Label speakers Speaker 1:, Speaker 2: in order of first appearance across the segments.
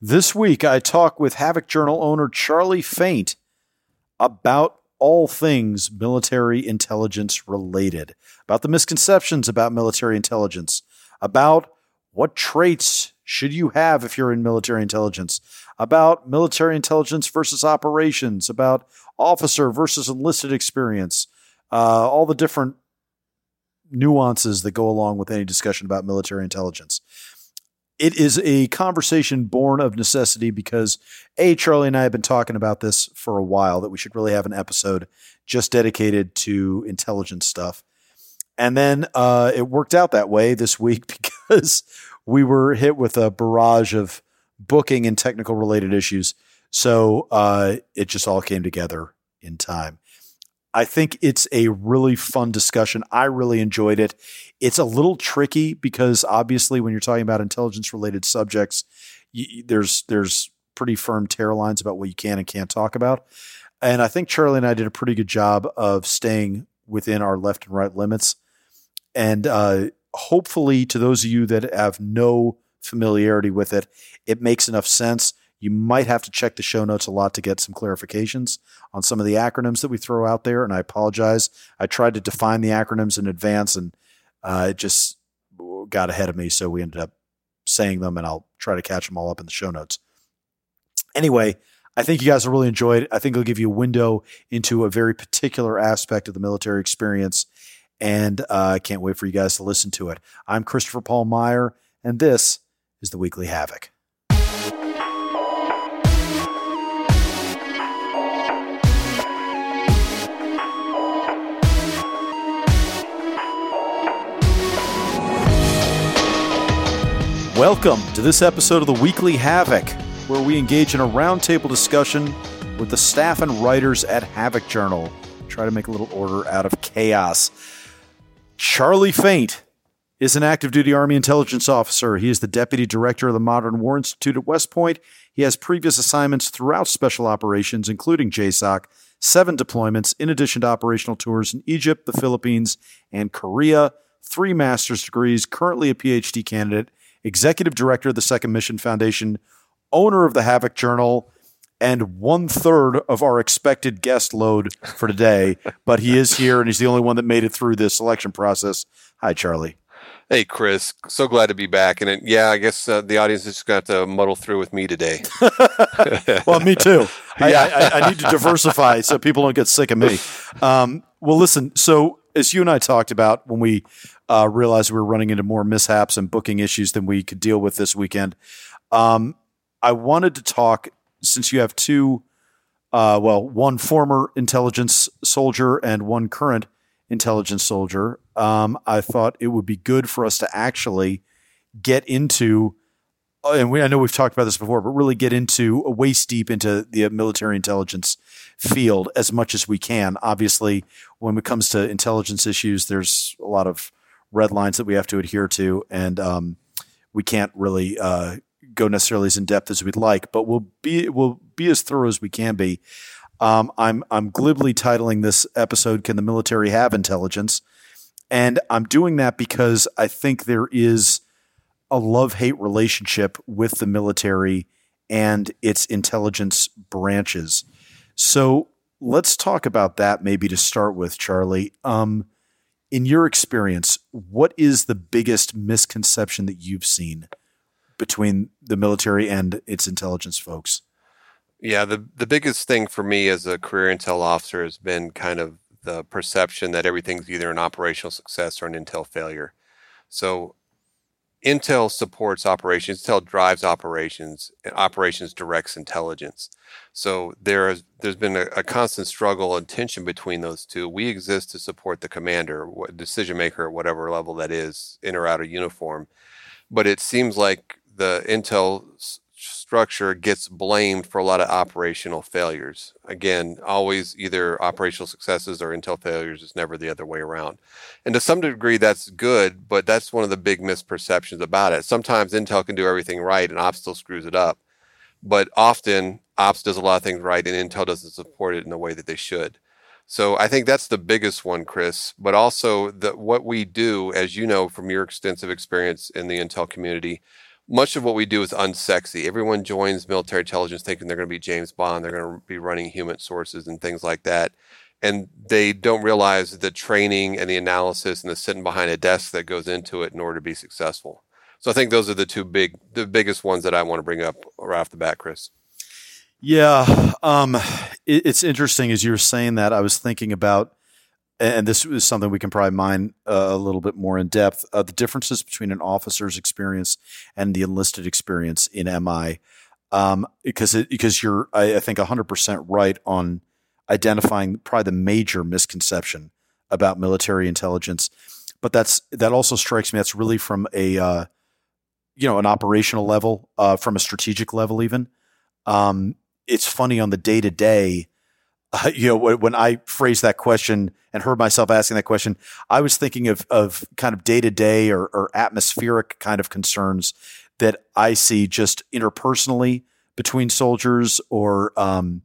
Speaker 1: This week, I talk with Havok Journal owner Charlie Faint about all things military intelligence related, about the misconceptions about military intelligence, about what traits should you have if you're in military intelligence, about military intelligence versus operations, about officer versus enlisted experience, uh, all the different nuances that go along with any discussion about military intelligence it is a conversation born of necessity because a Charlie and I have been talking about this for a while that we should really have an episode just dedicated to intelligence stuff. And then uh, it worked out that way this week because we were hit with a barrage of booking and technical related issues. So uh, it just all came together in time. I think it's a really fun discussion. I really enjoyed it. It's a little tricky because obviously, when you're talking about intelligence related subjects, you, there's there's pretty firm tear lines about what you can and can't talk about. And I think Charlie and I did a pretty good job of staying within our left and right limits. And uh, hopefully, to those of you that have no familiarity with it, it makes enough sense you might have to check the show notes a lot to get some clarifications on some of the acronyms that we throw out there. And I apologize. I tried to define the acronyms in advance and uh, it just got ahead of me. So we ended up saying them and I'll try to catch them all up in the show notes. Anyway, I think you guys will really enjoy it. I think it'll give you a window into a very particular aspect of the military experience. And uh, I can't wait for you guys to listen to it. I'm Christopher Paul Meyer, and this is the Weekly Havok. Welcome to this episode of the Weekly Havok, where we engage in a roundtable discussion with the staff and writers at Havok Journal. Try to make a little order out of chaos. Charlie Faint is an active duty Army intelligence officer. He is the deputy director of the Modern War Institute at West Point. He has previous assignments throughout special operations, including JSOC, seven deployments, in addition to operational tours in Egypt, the Philippines, and Korea, three master's degrees, currently a PhD candidate executive director of the Second Mission Foundation, owner of the Havok Journal, and one third of our expected guest load for today. but he is here and he's the only one that made it through this selection process. Hi, Charlie.
Speaker 2: Hey, Chris. So glad to be back. And it, yeah, I guess uh, the audience is just going to have to muddle through with me today.
Speaker 1: well, me too. I, I, I, need to diversify so people don't get sick of me. Um, well, listen. So, as you and I talked about when we uh, realized we were running into more mishaps and booking issues than we could deal with this weekend. Um, I wanted to talk since you have two, uh, well, one former intelligence soldier and one current intelligence soldier. Um, I thought it would be good for us to actually get into, uh, and we, I know we've talked about this before, but really get into a waist deep into the military intelligence field as much as we can. Obviously, when it comes to intelligence issues, there's a lot of red lines that we have to adhere to, and um, we can't really uh, go necessarily as in depth as we'd like, but we'll be we'll be as thorough as we can be. Um, I'm I'm glibly titling this episode "Can the Military Have Intelligence?" and I'm doing that because I think there is a love hate relationship with the military and its intelligence branches. So let's talk about that maybe to start with, Charlie. Um, in your experience, what is the biggest misconception that you've seen between the military and its intelligence folks?
Speaker 2: Yeah, the the biggest thing for me as a career intel officer has been kind of the perception that everything's either an operational success or an intel failure. So Intel supports operations. Intel drives operations, and operations directs intelligence. So there is there's been a, a, constant struggle and tension between those two. We exist to support the commander, decision maker at whatever level that is, in or out of uniform. But it seems like the Intel structure gets blamed for a lot of operational failures. Again, always either operational successes or Intel failures. It's never the other way around. And to some degree, that's good, but that's one of the big misperceptions about it. Sometimes Intel can do everything right and Ops still screws it up. But often, Ops does a lot of things right and Intel doesn't support it in the way that they should. So I think that's the biggest one, Chris. But also, the, what we do, as you know from your extensive experience in the Intel community, much of what we do is unsexy. Everyone joins military intelligence thinking they're going to be James Bond, they're going to be running human sources and things like that. And they don't realize the training and the analysis and the sitting behind a desk that goes into it in order to be successful. So I think those are the two big, the biggest ones that I want to bring up right off the bat, Chris.
Speaker 1: Yeah, um, it, it's interesting as you were saying that. I was thinking about and this is something we can probably mine uh, a little bit more in depth uh, the differences between an officer's experience and the enlisted experience in MI. Um, because it, because you're, I, I think, 100% right on identifying probably the major misconception about military intelligence. But that's that also strikes me. That's really from a uh, you know an operational level, uh, from a strategic level, even. Um, it's funny on the day to day uh, you know, when I phrased that question and heard myself asking that question, I was thinking of of kind of day to day or, atmospheric kind of concerns that I see just interpersonally between soldiers, or um,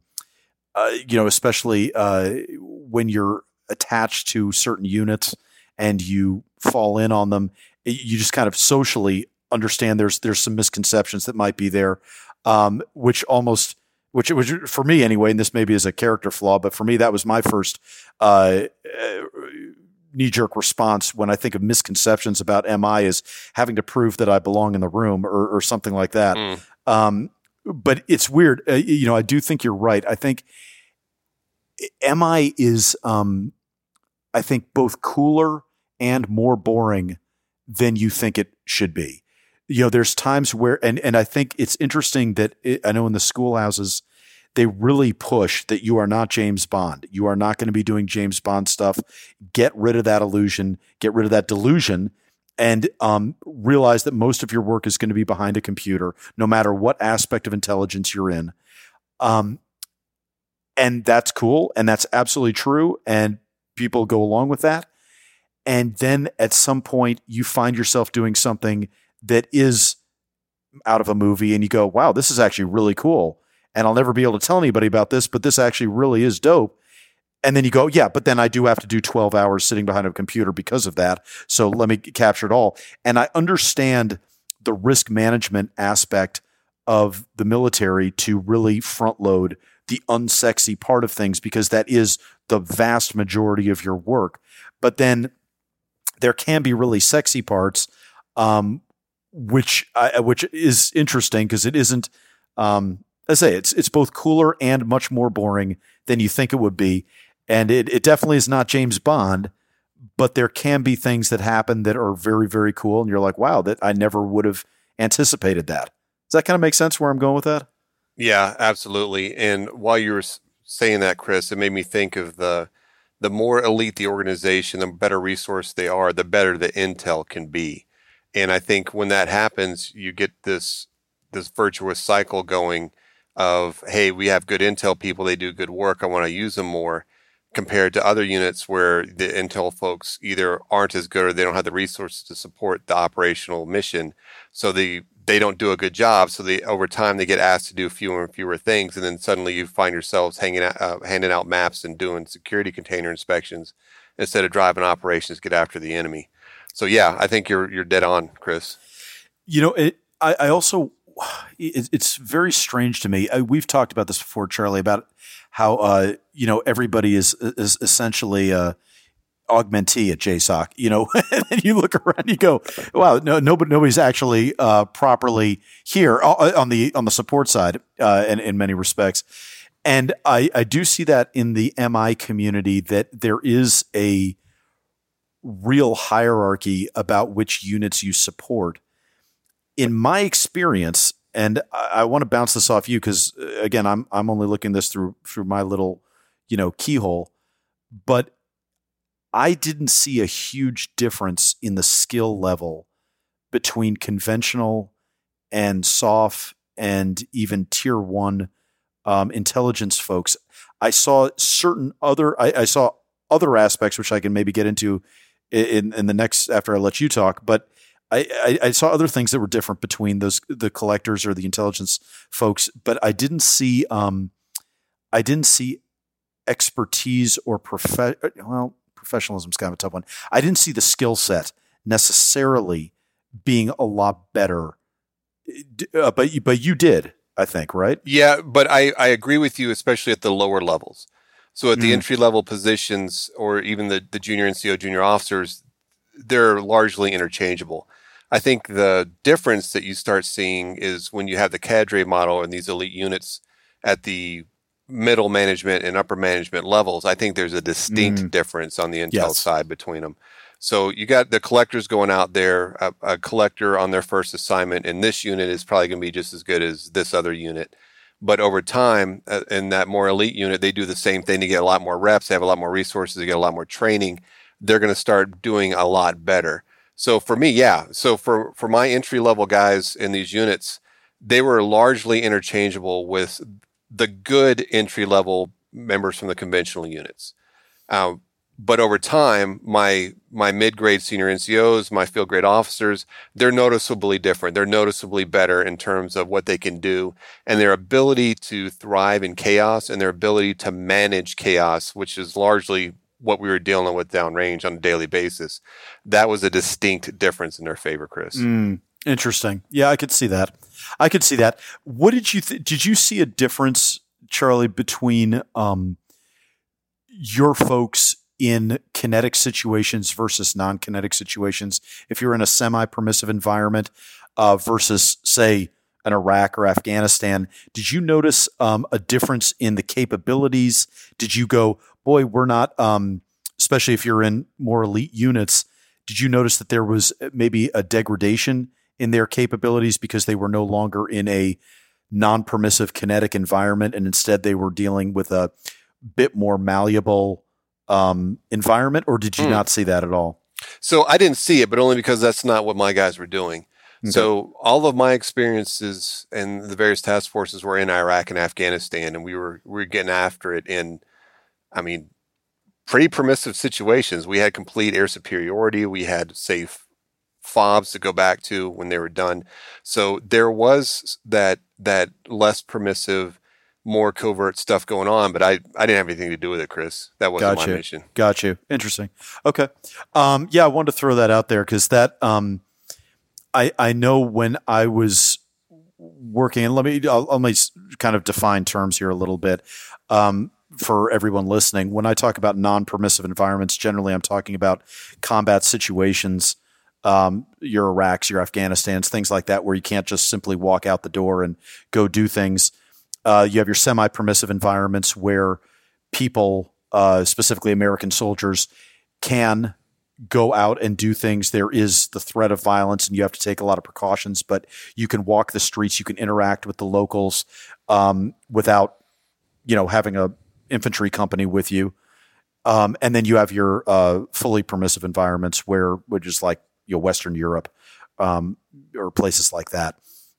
Speaker 1: uh, you know, especially uh, when you're attached to certain units and you fall in on them, you just kind of socially understand there's there's some misconceptions that might be there, um, which almost which which for me anyway, and this maybe is a character flaw, but for me that was my first uh, uh, knee jerk response when I think of misconceptions about MI is having to prove that I belong in the room or, or something like that. Mm. Um, but it's weird, uh, you know. I do think you're right. I think MI is, um, I think, both cooler and more boring than you think it should be you know, there's times where, and, and I think it's interesting that it, I know in the schoolhouses, they really push that you are not James Bond. You are not going to be doing James Bond stuff. Get rid of that illusion, get rid of that delusion, and um, realize that most of your work is going to be behind a computer, no matter what aspect of intelligence you're in. Um, and that's cool. And that's absolutely true. And people go along with that. And then at some point, you find yourself doing something that is out of a movie and you go, wow, this is actually really cool. And I'll never be able to tell anybody about this, but this actually really is dope. And then you go, yeah, but then I do have to do 12 hours sitting behind a computer because of that. So let me capture it all. And I understand the risk management aspect of the military to really front load the unsexy part of things because that is the vast majority of your work. But then there can be really sexy parts um, which uh, which is interesting because it isn't. Um, I say it's it's both cooler and much more boring than you think it would be, and it it definitely is not James Bond. But there can be things that happen that are very very cool, and you're like, wow, that I never would have anticipated that. Does that kind of make sense where I'm going with that?
Speaker 2: Yeah, absolutely. And while you were saying that, Chris, it made me think of the the more elite the organization, the better resource they are, the better the intel can be. And I think when that happens, you get this this virtuous cycle going of hey, we have good intel people, they do good work, I want to use them more compared to other units where the intel folks either aren't as good or they don't have the resources to support the operational mission. So they they don't do a good job. So they over time they get asked to do fewer and fewer things, and then suddenly you find yourselves hanging out, uh, handing out maps and doing security container inspections instead of driving operations get after the enemy. So yeah, I think you're you're dead on, Chris.
Speaker 1: You know, it, I, I also it, it's very strange to me. I, we've talked about this before, Charlie, about how uh, you know everybody is is essentially uh, augmentee at JSOC. You know, and you look around, you go, "Wow, no, nobody, nobody's actually uh, properly here uh, on the on the support side, uh, in, in many respects." And I, I do see that in the MI community that there is a real hierarchy about which units you support. In my experience, and I, I want to bounce this off you because uh, again, I'm I'm only looking this through through my little, you know, keyhole, but I didn't see a huge difference in the skill level between conventional and soft and even tier one um, intelligence folks. I saw certain other I, I saw other aspects which I can maybe get into in in the next after I let you talk, but. I, I, I, saw other things that were different between those the collectors or the intelligence folks, but I didn't see um, I didn't see expertise or prof- well professionalism is kind of a tough one. I didn't see the skill set necessarily being a lot better uh, but you, but you did, I think, right?
Speaker 2: Yeah, but I I agree with you, especially at the lower levels. So at the
Speaker 1: Mm.
Speaker 2: entry level positions, or even the the junior NCO, junior officers, they're largely interchangeable. I think the difference that you start seeing is when you have the cadre model and these elite units at the middle management and upper management levels. I think there's a distinct
Speaker 1: Mm.
Speaker 2: difference on the intel
Speaker 1: Yes.
Speaker 2: side between them. So you got the collectors going out there, a, a collector on their first assignment in this unit is probably going to be just as good as this other unit. But over time, uh, in that more elite unit, they do the same thing. They get a lot more reps, they have a lot more resources, they get a lot more training. They're going to start doing a lot better. So for me, yeah. So for for my entry level guys in these units, they were largely interchangeable with the good entry level members from the conventional units. Um, but over time, my my mid grade senior NCOs, my field grade officers, they're noticeably different. They're noticeably better in terms of what they can do and their ability to thrive in chaos and their ability to manage chaos, which is largely what we were dealing with downrange on a daily basis. That was a distinct difference in their favor, Chris.
Speaker 1: Mm, interesting. Yeah, I could see that. I could see that. What did you th- did you see a difference, Charlie, between um, your folks in kinetic situations versus non-kinetic situations? If you're in a semi-permissive environment uh, versus, say, an Iraq or Afghanistan, did you notice um, a difference in the capabilities? Did you go, boy, we're not, um, especially if you're in more elite units? Did you notice that there was maybe a degradation in their capabilities because they were no longer in a non-permissive kinetic environment and instead they were dealing with a bit more malleable um, environment, or did you
Speaker 2: Hmm.
Speaker 1: not see that at all?
Speaker 2: So I didn't see it, but only because that's not what my guys were doing.
Speaker 1: Okay.
Speaker 2: So all of my experiences and the various task forces were in Iraq and Afghanistan, and we were we were getting after it in, I mean, pretty permissive situations. We had complete air superiority. We had safe fobs to go back to when they were done. So there was that that less permissive, more covert stuff going on, but I I didn't have anything to do with it, Chris. That wasn't
Speaker 1: Gotcha.
Speaker 2: my mission.
Speaker 1: Got you. Interesting. Okay. Um, yeah, I wanted to throw that out there because that um, I I know when I was working, and let me I'll, let me kind of define terms here a little bit um, for everyone listening. When I talk about non-permissive environments, generally I'm talking about combat situations. Um, your Iraqs, your Afghanistans, things like that, where you can't just simply walk out the door and go do things. Uh, you have your semi-permissive environments where people, uh, specifically American soldiers, can go out and do things. There is the threat of violence, and you have to take a lot of precautions. But you can walk the streets, you can interact with the locals um, without, you know, having a infantry company with you. Um, and then you have your uh, fully permissive environments, where which is like you know Western Europe um, or places like that.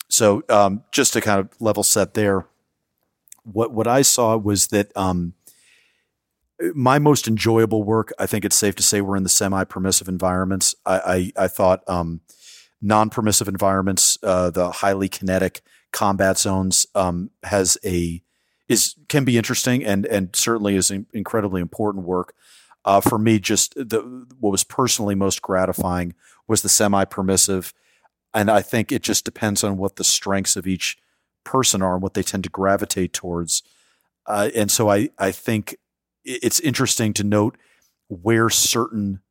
Speaker 1: So um, just to kind of level set there, what what I saw was that um, my most enjoyable work, I think it's safe to say, were in the semi-permissive environments. I I, I thought um, non-permissive environments, uh, the highly kinetic combat zones, um, has a is can be interesting and and certainly is in- incredibly important work. Uh, for me, just the what was personally most gratifying was the semi-permissive, and I think it just depends on what the strengths of each person are and what they tend to gravitate towards. Uh, and so I I think it's interesting to note where certain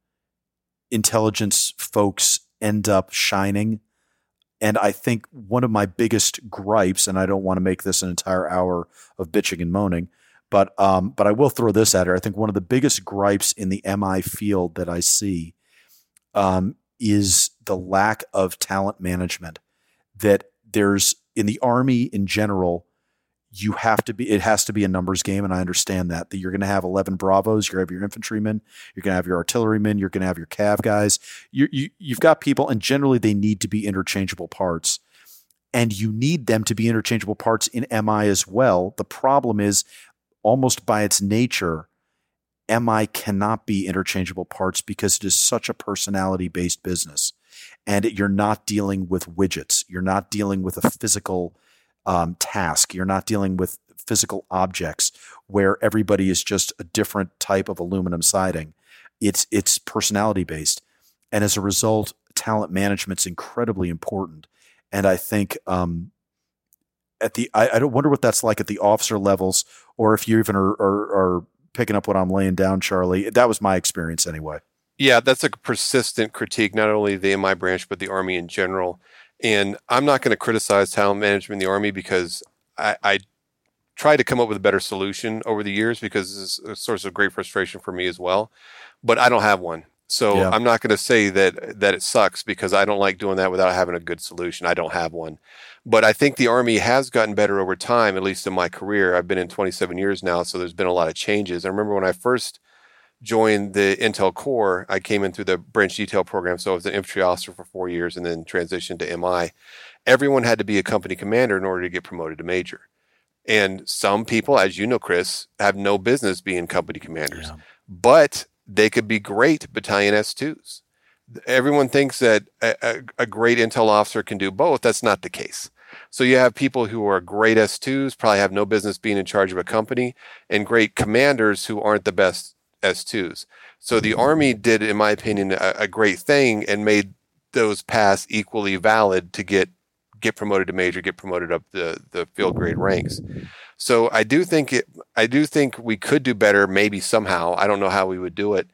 Speaker 1: intelligence folks end up shining. And I think one of my biggest gripes, and I don't want to make this an entire hour of bitching and moaning, but um, but I will throw this at her. I think one of the biggest gripes in the MI field that I see um, is the lack of talent management. That there's in the army in general, you have to be. It has to be a numbers game, and I understand that. That you're going to have 11 Bravos, you're going to have your infantrymen, you're going to have your artillerymen, you're going to have your cav guys. You, you you've got people, and generally they need to be interchangeable parts and you need them to be interchangeable parts in MI as well. The problem is almost by its nature, MI cannot be interchangeable parts because it is such a personality based business. And you're not dealing with widgets. You're not dealing with a physical um, task. You're not dealing with physical objects where everybody is just a different type of aluminum siding. It's it's personality based, and as a result, talent management's incredibly important. and I think um, at the I, I don't wonder what that's like at the officer levels, or if you even are, are, are picking up what I'm laying down, Charlie. That was my experience anyway.
Speaker 2: Yeah, that's a persistent critique, not only the MI branch, but the Army in general. And I'm not going to criticize talent management in the Army because I, I try to come up with a better solution over the years because it's a source of great frustration for me as well. But I don't have one. So yeah. I'm not going to say that that it sucks because I don't like doing that without having a good solution. I don't have one. But I think the Army has gotten better over time, at least in my career. I've been in 27 years now, so there's been a lot of changes. I remember when I first joined the Intel Corps, I came in through the branch detail program. So I was an infantry officer for four years and then transitioned to MI. Everyone had to be a company commander in order to get promoted to major. And some people, as you know, Chris, have no business being company commanders, yeah. but they could be great battalion S2s. Everyone thinks that a, a, great intel officer can do both. That's not the case. So you have people who are great S2s, probably have no business being in charge of a company, and great commanders who aren't the best S2s. So the mm-hmm. Army did, in my opinion, a, a great thing and made those paths equally valid to get get promoted to major, get promoted up the, the field grade ranks. So I do think it, I do think we could do better, maybe somehow. I don't know how we would do it,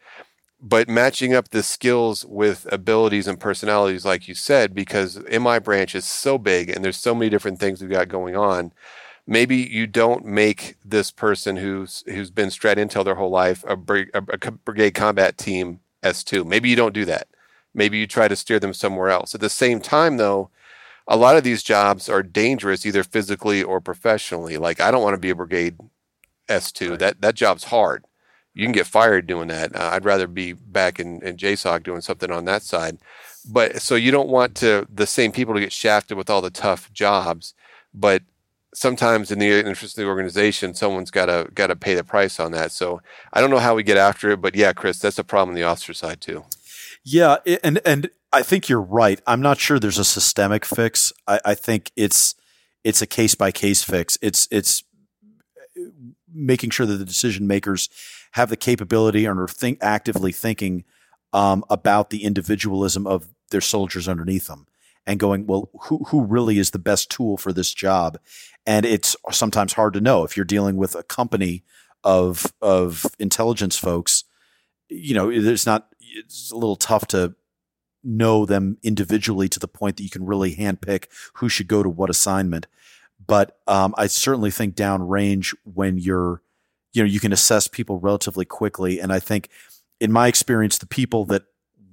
Speaker 2: but matching up the skills with abilities and personalities, like you said, because MI branch is so big and there's so many different things we've got going on. Maybe you don't make this person who's who's been strat intel their whole life a, brig, a, a brigade combat team S2. Maybe you don't do that. Maybe you try to steer them somewhere else. At the same time, though, a lot of these jobs are dangerous either physically or professionally. Like I don't want to be a brigade S2. Right. That that job's hard. You can get fired doing that. Uh, I'd rather be back in, in JSOC doing something on that side. But so you don't want to the same people to get shafted with all the tough jobs. But sometimes in the interest of the organization, someone's got to got to pay the price on that. So I don't know how we get after it, but yeah, Chris, that's a problem on the officer side too.
Speaker 1: Yeah, and and I think you're right. I'm not sure there's a systemic fix. I, I think it's it's a case by case fix. It's it's making sure that the decision makers have the capability and are think actively thinking um, about the individualism of their soldiers underneath them and going, well, who who really is the best tool for this job? And it's sometimes hard to know if you're dealing with a company of of intelligence folks. You know, it's not. It's a little tough to know them individually to the point that you can really handpick who should go to what assignment. But um, I certainly think downrange when you're, you know, you can assess people relatively quickly. And I think, in my experience, the people that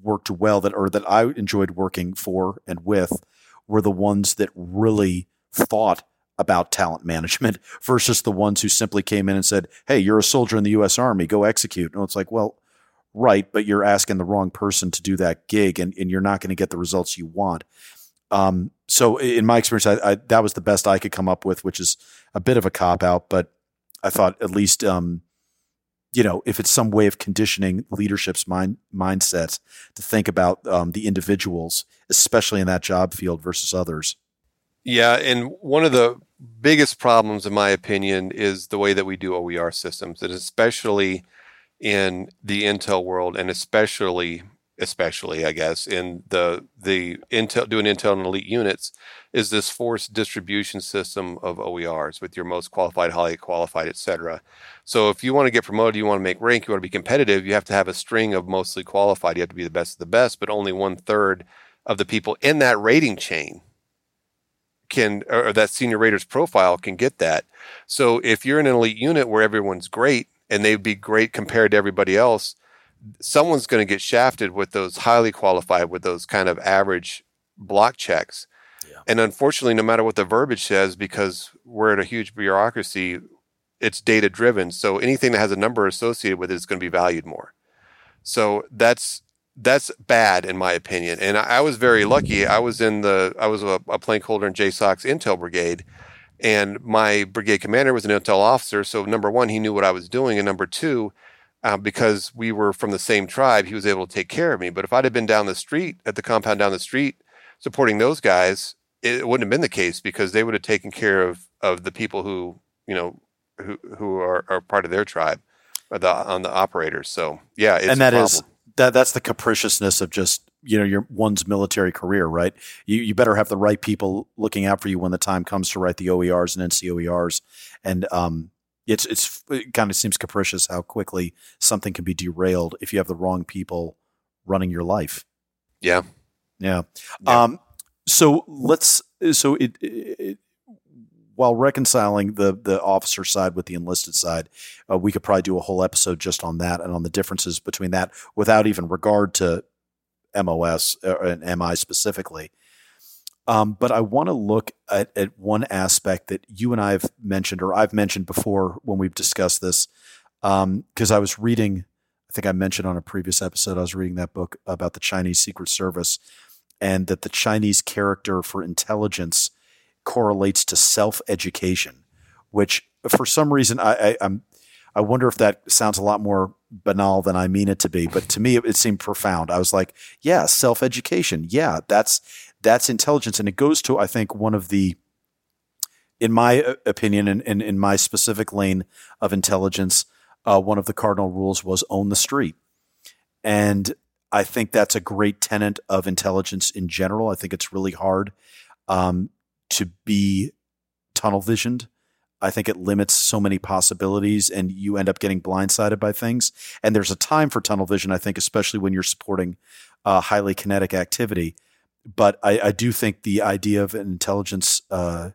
Speaker 1: worked well that or that I enjoyed working for and with were the ones that really thought about talent management versus the ones who simply came in and said, "Hey, you're a soldier in the U.S. Army, go execute." And it's like, well, right, but you're asking the wrong person to do that gig and, and you're not going to get the results you want. Um, so in my experience, I, I, that was the best I could come up with, which is a bit of a cop out, but I thought at least, um, you know, if it's some way of conditioning leadership's mind mindsets to think about um, the individuals, especially in that job field versus others.
Speaker 2: Yeah, and one of the biggest problems, in my opinion, is the way that we do OER systems, and especially in the Intel world, and especially especially I guess in the the Intel doing Intel and Elite units is this force distribution system of OERs with your most qualified, highly qualified, etc. So if you want to get promoted, you want to make rank, you want to be competitive, you have to have a string of mostly qualified. You have to be the best of the best, but only one third of the people in that rating chain can or that senior rater's profile can get that. So if you're in an elite unit where everyone's great, and they'd be great compared to everybody else, someone's going to get shafted with those highly qualified, with those kind of average block checks. Yeah. And unfortunately, no matter what the verbiage says, because we're at a huge bureaucracy, it's data driven. So anything that has a number associated with it is going to be valued more. So that's that's bad in my opinion. And I, I was very lucky. I was in the I was a, a plank holder in JSOC's Intel Brigade, and my brigade commander was an intel officer. So, number one, he knew what I was doing. And number two, uh, because we were from the same tribe, he was able to take care of me. But if I'd have been down the street at the compound down the street supporting those guys, it wouldn't have been the case because they would have taken care of, of the people who, you know, who, who are, are part of their tribe the, on the operators. So, yeah,
Speaker 1: and that is that that's the capriciousness of just you know your one's military career, right? You you better have the right people looking out for you when the time comes to write the OERs and NCOERs, and um, it's it's it kind of seems capricious how quickly something can be derailed if you have the wrong people running your life.
Speaker 2: Yeah,
Speaker 1: yeah. yeah. Um, so let's so it, it, while reconciling the the officer side with the enlisted side, uh, we could probably do a whole episode just on that and on the differences between that, without even regard to MOS uh, and MI specifically. Um, but I want to look at, at one aspect that you and I have mentioned, or I've mentioned before when we've discussed this, because um, I was reading. I think I mentioned on a previous episode, I was reading that book about the Chinese Secret Service, and that the Chinese character for intelligence correlates to self education, which for some reason I, I, am I wonder if that sounds a lot more banal than I mean it to be, but to me it, it seemed profound. I was like, yeah, self education, yeah, that's that's intelligence, and it goes to I think one of the in my uh, opinion and in, in, in, my specific lane of intelligence, uh, one of the cardinal rules was own the street. And I think that's a great tenet of intelligence in general. I think it's really hard um, to be tunnel visioned. I think it limits so many possibilities and you end up getting blindsided by things. And there's a time for tunnel vision, I think, especially when you're supporting uh, highly kinetic activity. But I, I, do think the idea of an intelligence, uh,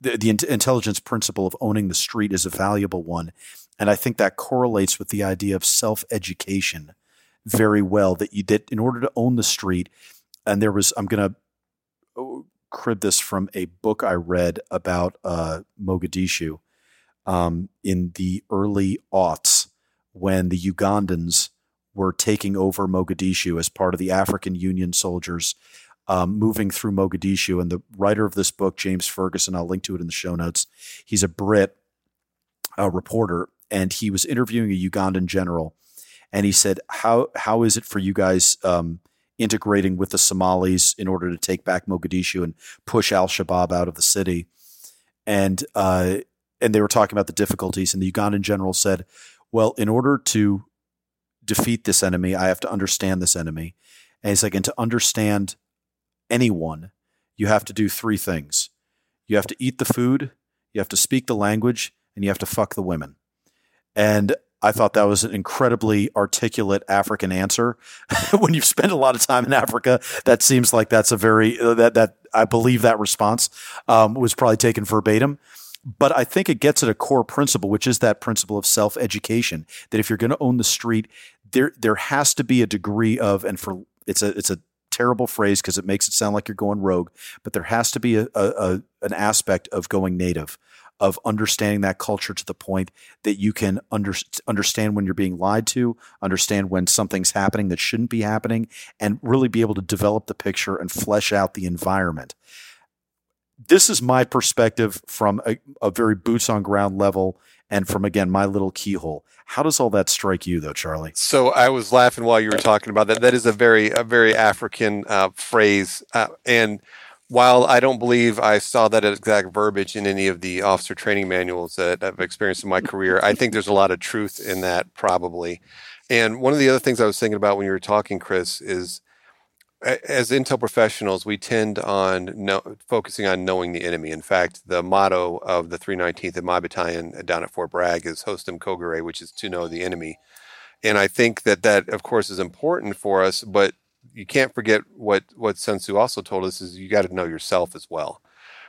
Speaker 1: the, the intelligence principle of owning the street is a valuable one. And I think that correlates with the idea of self education very well. That you that in order to own the street, and there was I'm going to oh, crib this from a book I read about uh, Mogadishu um, in the early aughts when the Ugandans were taking over Mogadishu as part of the African Union soldiers um, moving through Mogadishu. And the writer of this book, James Ferguson, I'll link to it in the show notes. He's a Brit, a reporter, and he was interviewing a Ugandan general. And he said, "How how is it for you guys um, integrating with the Somalis in order to take back Mogadishu and push Al Shabaab out of the city?" And uh, and they were talking about the difficulties. And the Ugandan general said, "Well, in order to defeat this enemy, I have to understand this enemy." And he's like, and to understand anyone, you have to do three things. You have to eat the food, you have to speak the language, and you have to fuck the women. And I thought that was an incredibly articulate African answer. when you've spent a lot of time in Africa, that seems like that's a very uh, that that I believe that response um, was probably taken verbatim. But I think it gets at a core principle, which is that principle of self education. That if you're going to own the street, there there has to be a degree of, and for it's a it's a terrible phrase because it makes it sound like you're going rogue, but there has to be a, a, a an aspect of going native, of understanding that culture to the point that you can under, understand when you're being lied to, understand when something's happening that shouldn't be happening, and really be able to develop the picture and flesh out the environment. This is my perspective from a, a very boots on ground level and from again my little keyhole. How does all that strike you, though, Charlie?
Speaker 2: So I was laughing while you were talking about that. That is a very a very African uh, phrase, uh, and while I don't believe I saw that exact verbiage in any of the officer training manuals that I've experienced in my career, I think there's a lot of truth in that probably. And one of the other things I was thinking about when you were talking, Chris, is as intel professionals, we tend on no, focusing on knowing the enemy. In fact, the motto of the 319th in my battalion uh, down at Fort Bragg is "Hostem Cogere," which is to know the enemy. And I think that that, of course, is important for us, but you can't forget what what Sun Tzu also told us is you got to know yourself as well.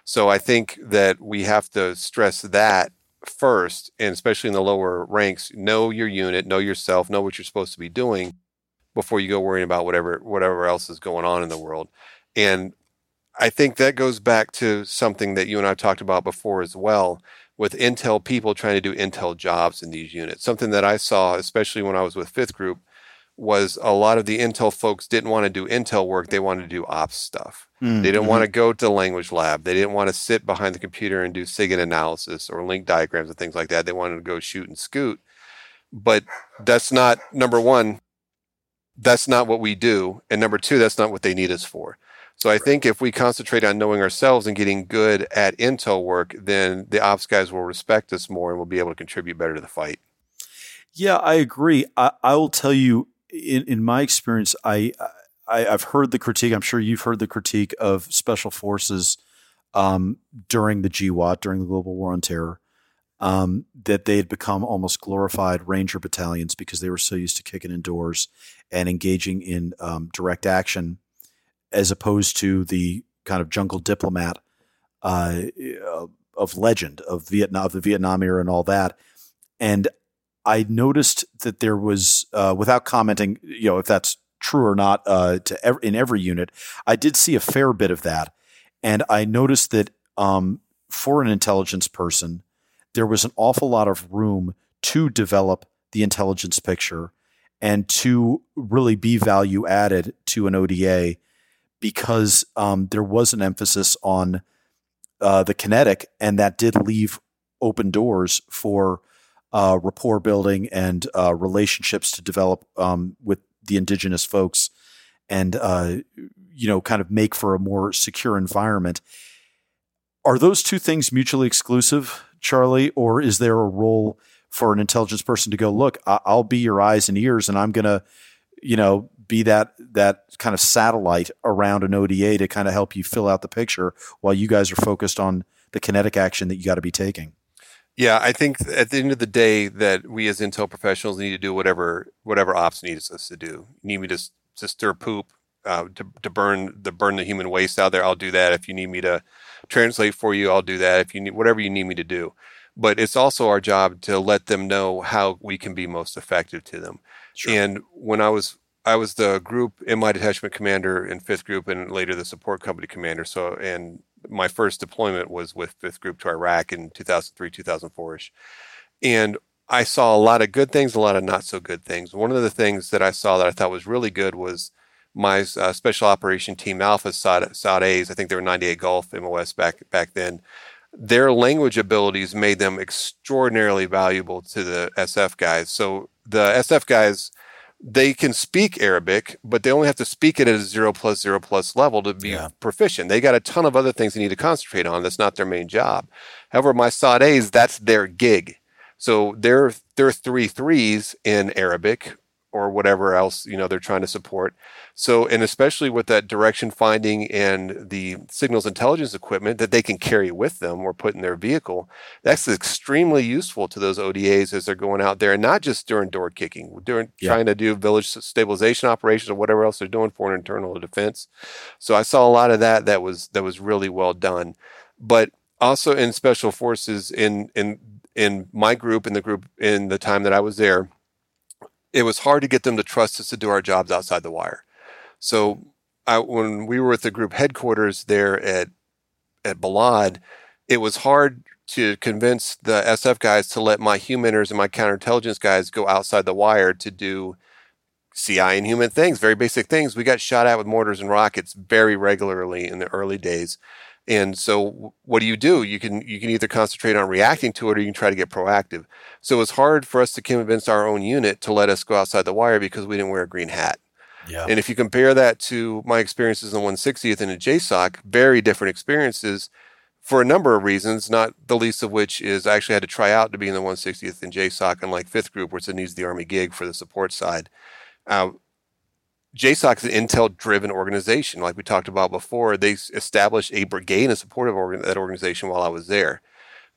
Speaker 2: So I think that we have to stress that first, and especially in the lower ranks, know your unit, know yourself, know what you're supposed to be doing before you go worrying about whatever whatever else is going on in the world. And I think that goes back to something that you and I've talked about before as well with Intel people trying to do Intel jobs in these units. Something that I saw, especially when I was with Fifth Group, was a lot of the Intel folks didn't want to do Intel work. They wanted to do ops stuff. Mm-hmm. They didn't want to go to the language lab. They didn't want to sit behind the computer and do SIGINT analysis or link diagrams and things like that. They wanted to go shoot and scoot. But that's not number one that's not what we do. And number two, that's not what they need us for. So I think if we concentrate on knowing ourselves and getting good at intel work, then the ops guys will respect us more and we'll be able to contribute better to the fight.
Speaker 1: Yeah, I agree. I, I will tell you in, in my experience, I, I have heard the critique. I'm sure you've heard the critique of special forces um, during the GWOT, during the Global War on Terror, um, that they had become almost glorified ranger battalions because they were so used to kicking indoors and engaging in um, direct action, as opposed to the kind of jungle diplomat uh, of legend of Vietnam, of the Vietnam era, and all that. And I noticed that there was, uh, without commenting, you know, if that's true or not, uh, to ev- in every unit, I did see a fair bit of that, and I noticed that um, for an intelligence person, there was an awful lot of room to develop the intelligence picture and to really be value added to an ODA because um, there was an emphasis on uh, the kinetic, and that did leave open doors for uh, rapport building and uh, relationships to develop um, with the indigenous folks, and uh, you know, kind of make for a more secure environment. Are those two things mutually exclusive, Charlie, or is there a role for an intelligence person to go, look, I'll be your eyes and ears, and I'm gonna, you know, be that that kind of satellite around an ODA to kind of help you fill out the picture while you guys are focused on the kinetic action that you got to be taking.
Speaker 2: Yeah, I think at the end of the day that we as intel professionals need to do whatever whatever ops needs us to do. You need me to to stir poop, uh, to to burn the burn the human waste out there. I'll do that. If you need me to translate for you, I'll do that. If you need whatever you need me to do. But it's also our job to let them know how we can be most effective to them. Sure. And when I was I was the group MI detachment commander in fifth group and later the support company commander. So, and my first deployment was with fifth group to Iraq in 2003, 2004 ish. And I saw a lot of good things, a lot of not so good things. One of the things that I saw that I thought was really good was my uh, special operation team Alpha SOT, A's. I think they were 98 Golf MOS back back then. Their language abilities made them extraordinarily valuable to the SF guys. So the SF guys they can speak Arabic, but they only have to speak it at a zero plus zero plus level to be yeah. proficient. They got a ton of other things they need to concentrate on. That's not their main job. However, my SOT A's, that's their gig. So they're, they're three threes in Arabic or whatever else you know they're trying to support. So, and especially with that direction finding and the signals intelligence equipment that they can carry with them or put in their vehicle, that's extremely useful to those ODAs as they're going out there, and not just during door kicking, during yeah. trying to do village stabilization operations or whatever else they're doing for an internal defense. So, I saw a lot of that that was that was really well done, but also in special forces in in in my group in the group in the time that I was there it was hard to get them to trust us to do our jobs outside the wire. So I, when we were at the group headquarters there at at Balad, it was hard to convince the SF guys to let my HUMINTers and my counterintelligence guys go outside the wire to do CI and human things, very basic things. We got shot at with mortars and rockets very regularly in the early days. And so what do you do? You can you can either concentrate on reacting to it or you can try to get proactive. So it's hard for us to convince our own unit to let us go outside the wire because we didn't wear a green hat. Yeah. And if you compare that to my experiences in the 160th and in JSOC, very different experiences for a number of reasons, not the least of which is I actually had to try out to be in the 160th in JSOC, unlike fifth group, which it needs the Army gig for the support side. Uh, JSOC is an intel driven organization. Like we talked about before, they established a brigade in support of organ- that organization while I was there.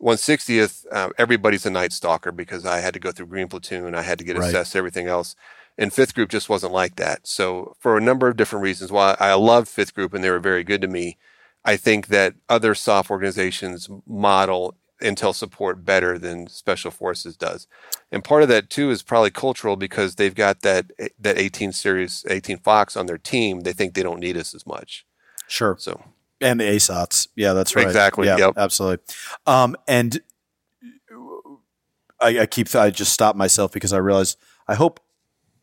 Speaker 2: 160th, uh, everybody's a night stalker because I had to go through Green Platoon. I had to get right. assessed, everything else. And fifth group just wasn't like that. So, for a number of different reasons, while I love fifth group and they were very good to me, I think that other soft organizations model intel support better than special forces does. And part of that too is probably cultural because they've got that that 18 series 18 fox on their team. They think they don't need us as much.
Speaker 1: Sure.
Speaker 2: So
Speaker 1: and the asots yeah that's right.
Speaker 2: Exactly. Yeah yep.
Speaker 1: absolutely. Um, and I, I keep i just stop myself because i realize i hope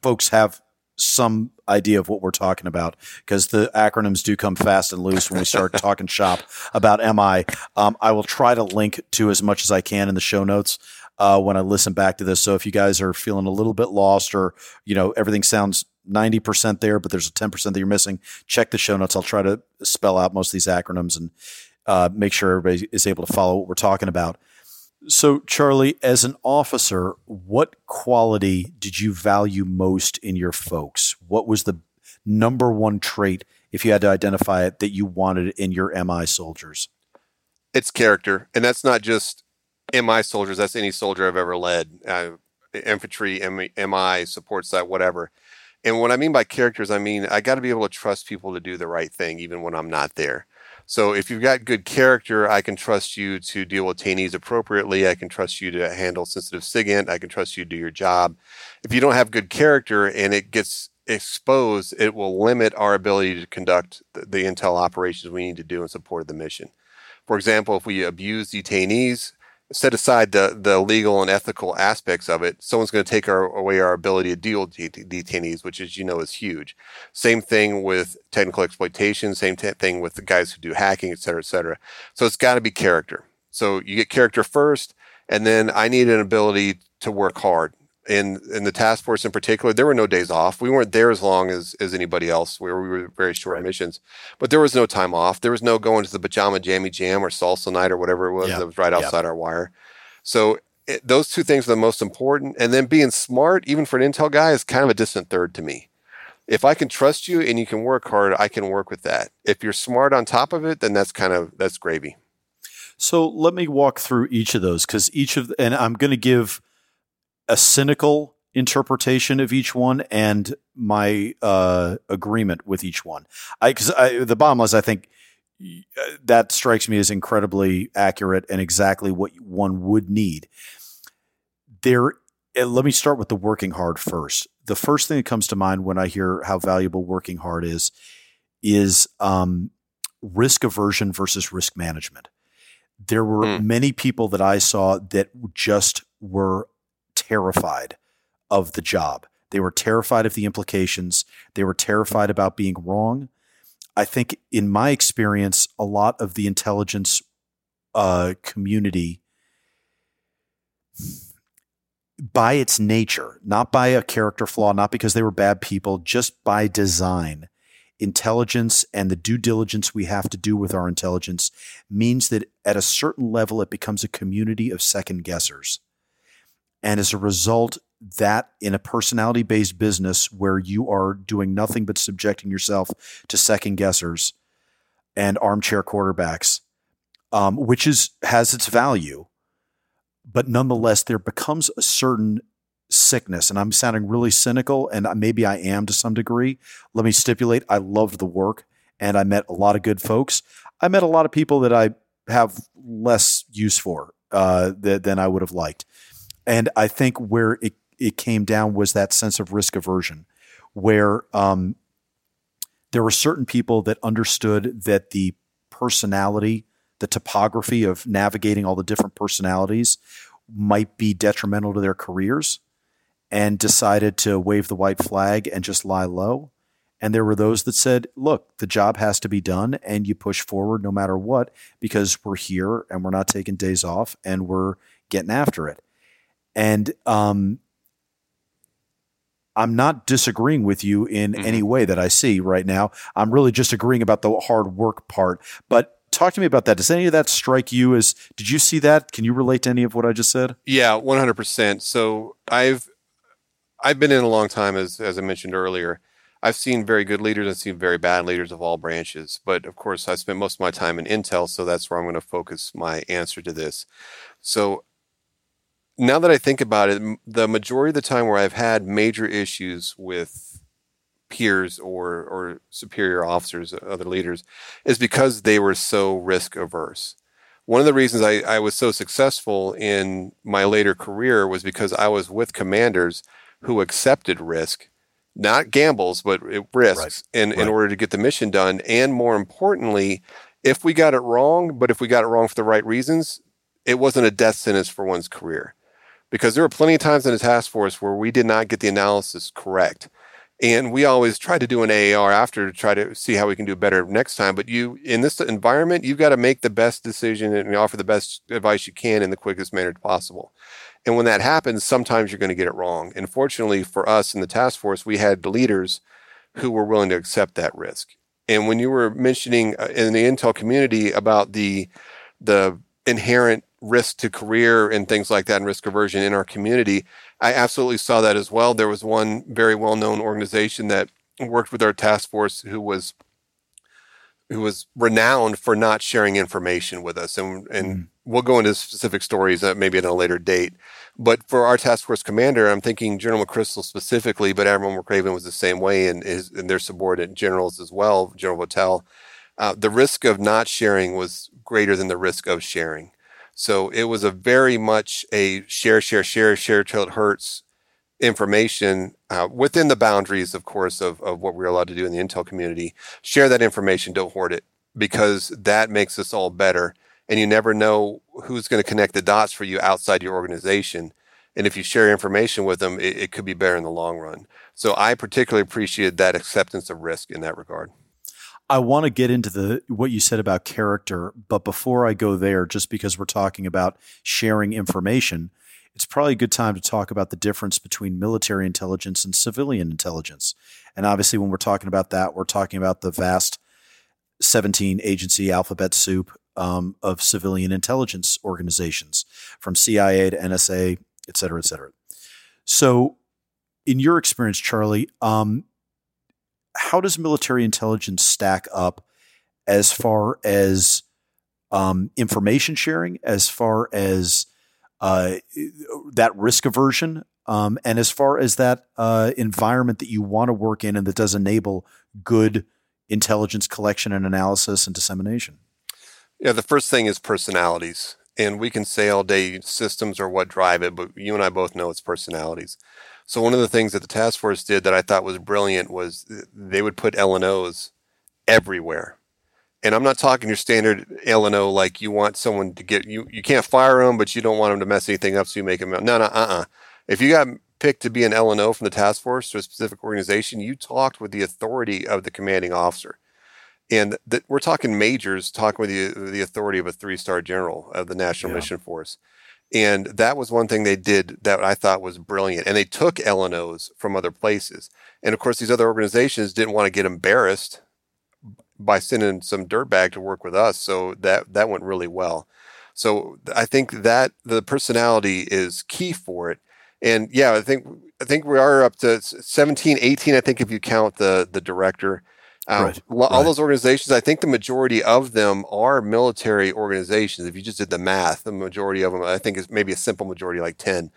Speaker 1: folks have some idea of what we're talking about because the acronyms do come fast and loose when we start talking shop about MI. Um, I will try to link to as much as I can in the show notes uh, when I listen back to this. So if you guys are feeling a little bit lost or you know everything sounds 90% there, but there's a 10% that you're missing, check the show notes. I'll try to spell out most of these acronyms and uh, make sure everybody is able to follow what we're talking about. So, Charlie, as an officer, what quality did you value most in your folks? What was the number one trait, if you had to identify it, that you wanted in your MI soldiers?
Speaker 2: It's character. And that's not just MI soldiers, that's any soldier I've ever led. Uh, infantry, MI, support side, whatever. And what I mean by characters, I mean I got to be able to trust people to do the right thing, even when I'm not there. So if you've got good character, I can trust you to deal with detainees appropriately. I can trust you to handle sensitive SIGINT. I can trust you to do your job. If you don't have good character and it gets exposed, it will limit our ability to conduct the, the intel operations we need to do in support of the mission. For example, if we abuse detainees, set aside the, the legal and ethical aspects of it, someone's going to take our, away our ability to deal with detainees, which, as you know, is huge. Same thing with technical exploitation. Same t- thing with the guys who do hacking, et cetera, et cetera. So it's got to be character. So you get character first, and then I need an ability to work hard in in the task force in particular, there were no days off. We weren't there as long as as anybody else. Where we were very short right. missions, but there was no time off. There was no going to the pajama jammy jam or salsa night or whatever it was that was right outside our wire. So it, those two things are the most important. And then being smart, even for an intel guy, is kind of a distant third to me. If I can trust you and you can work hard, I can work with that. If you're smart on top of it, then that's kind of that's gravy.
Speaker 1: So let me walk through each of those because each of and I'm going to give a cynical interpretation of each one and my uh, agreement with each one. I because the bottom line is I think that strikes me as incredibly accurate and exactly what one would need. There, let me start with the working hard first. The first thing that comes to mind when I hear how valuable working hard is is um, risk aversion versus risk management. There were mm. many people that I saw that just were terrified of the job. They were terrified of the implications. They were terrified about being wrong. I think, in my experience, a lot of the intelligence uh, community, by its nature, not by a character flaw, not because they were bad people, just by design, intelligence and the due diligence we have to do with our intelligence means that at a certain level, it becomes a community of second guessers. And as a result, that in a personality based business where you are doing nothing but subjecting yourself to second guessers and armchair quarterbacks, um, which is has its value, but nonetheless there becomes a certain sickness. And I'm sounding really cynical, and maybe I am to some degree. Let me stipulate: I loved the work, and I met a lot of good folks. I met a lot of people that I have less use for uh, than I would have liked. And I think where it, it came down was that sense of risk aversion, where um, there were certain people that understood that the personality, the topography of navigating all the different personalities might be detrimental to their careers and decided to wave the white flag and just lie low. And there were those that said, look, the job has to be done and you push forward no matter what because we're here and we're not taking days off and we're getting after it. And um, I'm not disagreeing with you in mm-hmm. any way that I see right now. I'm really just agreeing about the hard work part. But talk to me about that. Does any of that strike you as did you see that? Can you relate to any of what I just said?
Speaker 2: Yeah, 100%. So I've I've been in a long time as as I mentioned earlier. I've seen very good leaders and seen very bad leaders of all branches. But of course, I spent most of my time in Intel, so that's where I'm going to focus my answer to this. So now that I think about it, the majority of the time where I've had major issues with peers or or superior officers, uh, other leaders, is because they were so risk averse. One of the reasons I, I was so successful in my later career was because I was with commanders who accepted risk, not gambles, but risks right. in, right. in order to get the mission done. And more importantly, if we got it wrong, but if we got it wrong for the right reasons, it wasn't a death sentence for one's career because there were plenty of times in the task force where we did not get the analysis correct. And we always try to do an AAR after to try to see how we can do better next time. But you, in this environment, you've got to make the best decision and offer the best advice you can in the quickest manner possible. And when that happens, sometimes you're going to get it wrong. And fortunately for us in the task force, we had leaders who were willing to accept that risk. And when you were mentioning uh, in the Intel community about the the inherent risk to career and things like that and risk aversion in our community, I absolutely saw that as well. There was one very well known organization that worked with our task force who was who was renowned for not sharing information with us and and mm. we'll go into specific stories uh, maybe at a later date but for our task force commander i'm thinking general mcchrystal specifically but admiral mcraven was the same way and his and their subordinate generals as well general Votel. Uh, the risk of not sharing was greater than the risk of sharing so it was a very much a share share share share till it hurts information uh, within the boundaries, of course, of, of what we're allowed to do in the Intel community. Share that information, don't hoard it, because that makes us all better. And you never know who's going to connect the dots for you outside your organization. And if you share information with them, it, it could be better in the long run. So I particularly appreciated that acceptance of risk in that regard.
Speaker 1: I want to get into the what you said about character, but before I go there, just because we're talking about sharing information, it's probably a good time to talk about the difference between military intelligence and civilian intelligence. And obviously, when we're talking about that, we're talking about the vast 17 agency alphabet soup um, of civilian intelligence organizations, from CIA to NSA, et cetera, et cetera. So, in your experience, Charlie, um, how does military intelligence stack up as far as um, information sharing, as far as uh, that risk aversion, um, and as far as that uh, environment that you want to work in and that does enable good intelligence collection and analysis and dissemination?
Speaker 2: Yeah, the first thing is personalities. And we can say all day systems are what drive it, but you and I both know it's personalities. So one of the things that the task force did that I thought was brilliant was they would put LNOs everywhere and I'm not talking your standard LNO like you want someone to get you. You can't fire them, but you don't want them to mess anything up, so you make them. No, no, uh, uh-uh. uh If you got picked to be an LNO from the task force to a specific organization, you talked with the authority of the commanding officer, and that we're talking majors talking with the the authority of a three star general of the National yeah. Mission Force. And that was one thing they did that I thought was brilliant. And they took LNOs from other places. And of course, these other organizations didn't want to get embarrassed by sending some dirtbag to work with us. So that that went really well. So I think that the personality is key for it. And yeah, I think I think we are up to 17, 18, I think if you count the the director. Um, right. All right. those organizations, I think the majority of them are military organizations. If you just did the math, the majority of them, I think is maybe a simple majority, like 10,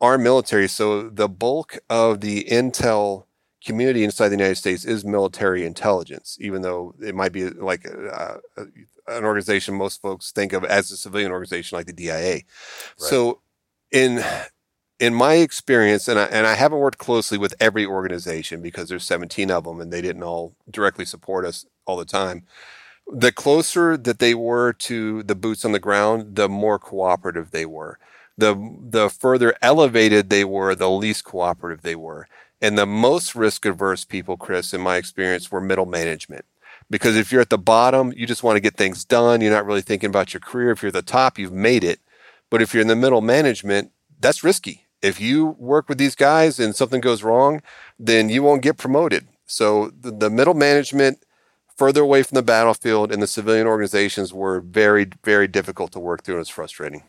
Speaker 2: are military. So the bulk of the intel community inside the United States is military intelligence, even though it might be like uh, an organization most folks think of as a civilian organization like the DIA. Right. So, in in my experience, and I, and I haven't worked closely with every organization because there's 17 of them and they didn't all directly support us all the time. The closer that they were to the boots on the ground, the more cooperative they were. The the further elevated they were, the least cooperative they were. And the most risk averse people, Chris, in my experience, were middle management. Because if you're at the bottom, you just want to get things done. You're not really thinking about your career. If you're at the top, you've made it. But if you're in the middle management, that's risky. If you work with these guys and something goes wrong, then you won't get promoted. So the, the middle management, further away from the battlefield, and the civilian organizations were very, very difficult to work through, and it's frustrating.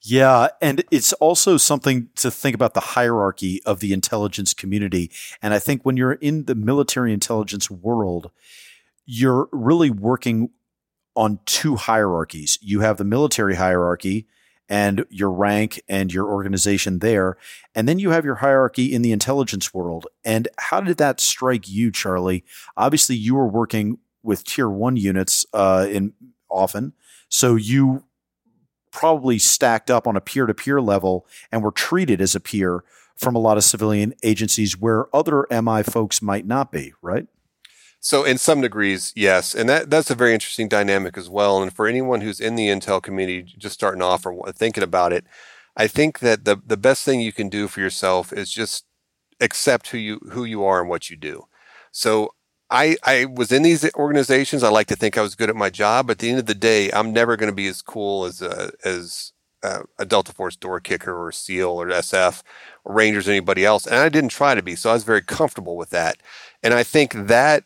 Speaker 1: Yeah, and it's also something to think about the hierarchy of the intelligence community. And I think when you're in the military intelligence world, you're really working on two hierarchies. You have the military hierarchy and your rank and your organization there. And then you have your hierarchy in the intelligence world. And how did that strike you, Charlie? Obviously, you were working with tier one units uh, in often. So you probably stacked up on a peer to peer level and were treated as a peer from a lot of civilian agencies where other MI folks might not be, right?
Speaker 2: So, in some degrees, yes, and that that's a very interesting dynamic as well. And for anyone who's in the intel community, just starting off or thinking about it, I think that the the best thing you can do for yourself is just accept who you who you are and what you do. So, I, I was in these organizations. I like to think I was good at my job. But at the end of the day, I'm never going to be as cool as a, as a, Delta Force door kicker or SEAL or SF or Rangers or anybody else. And I didn't try to be. So I was very comfortable with that. And I think that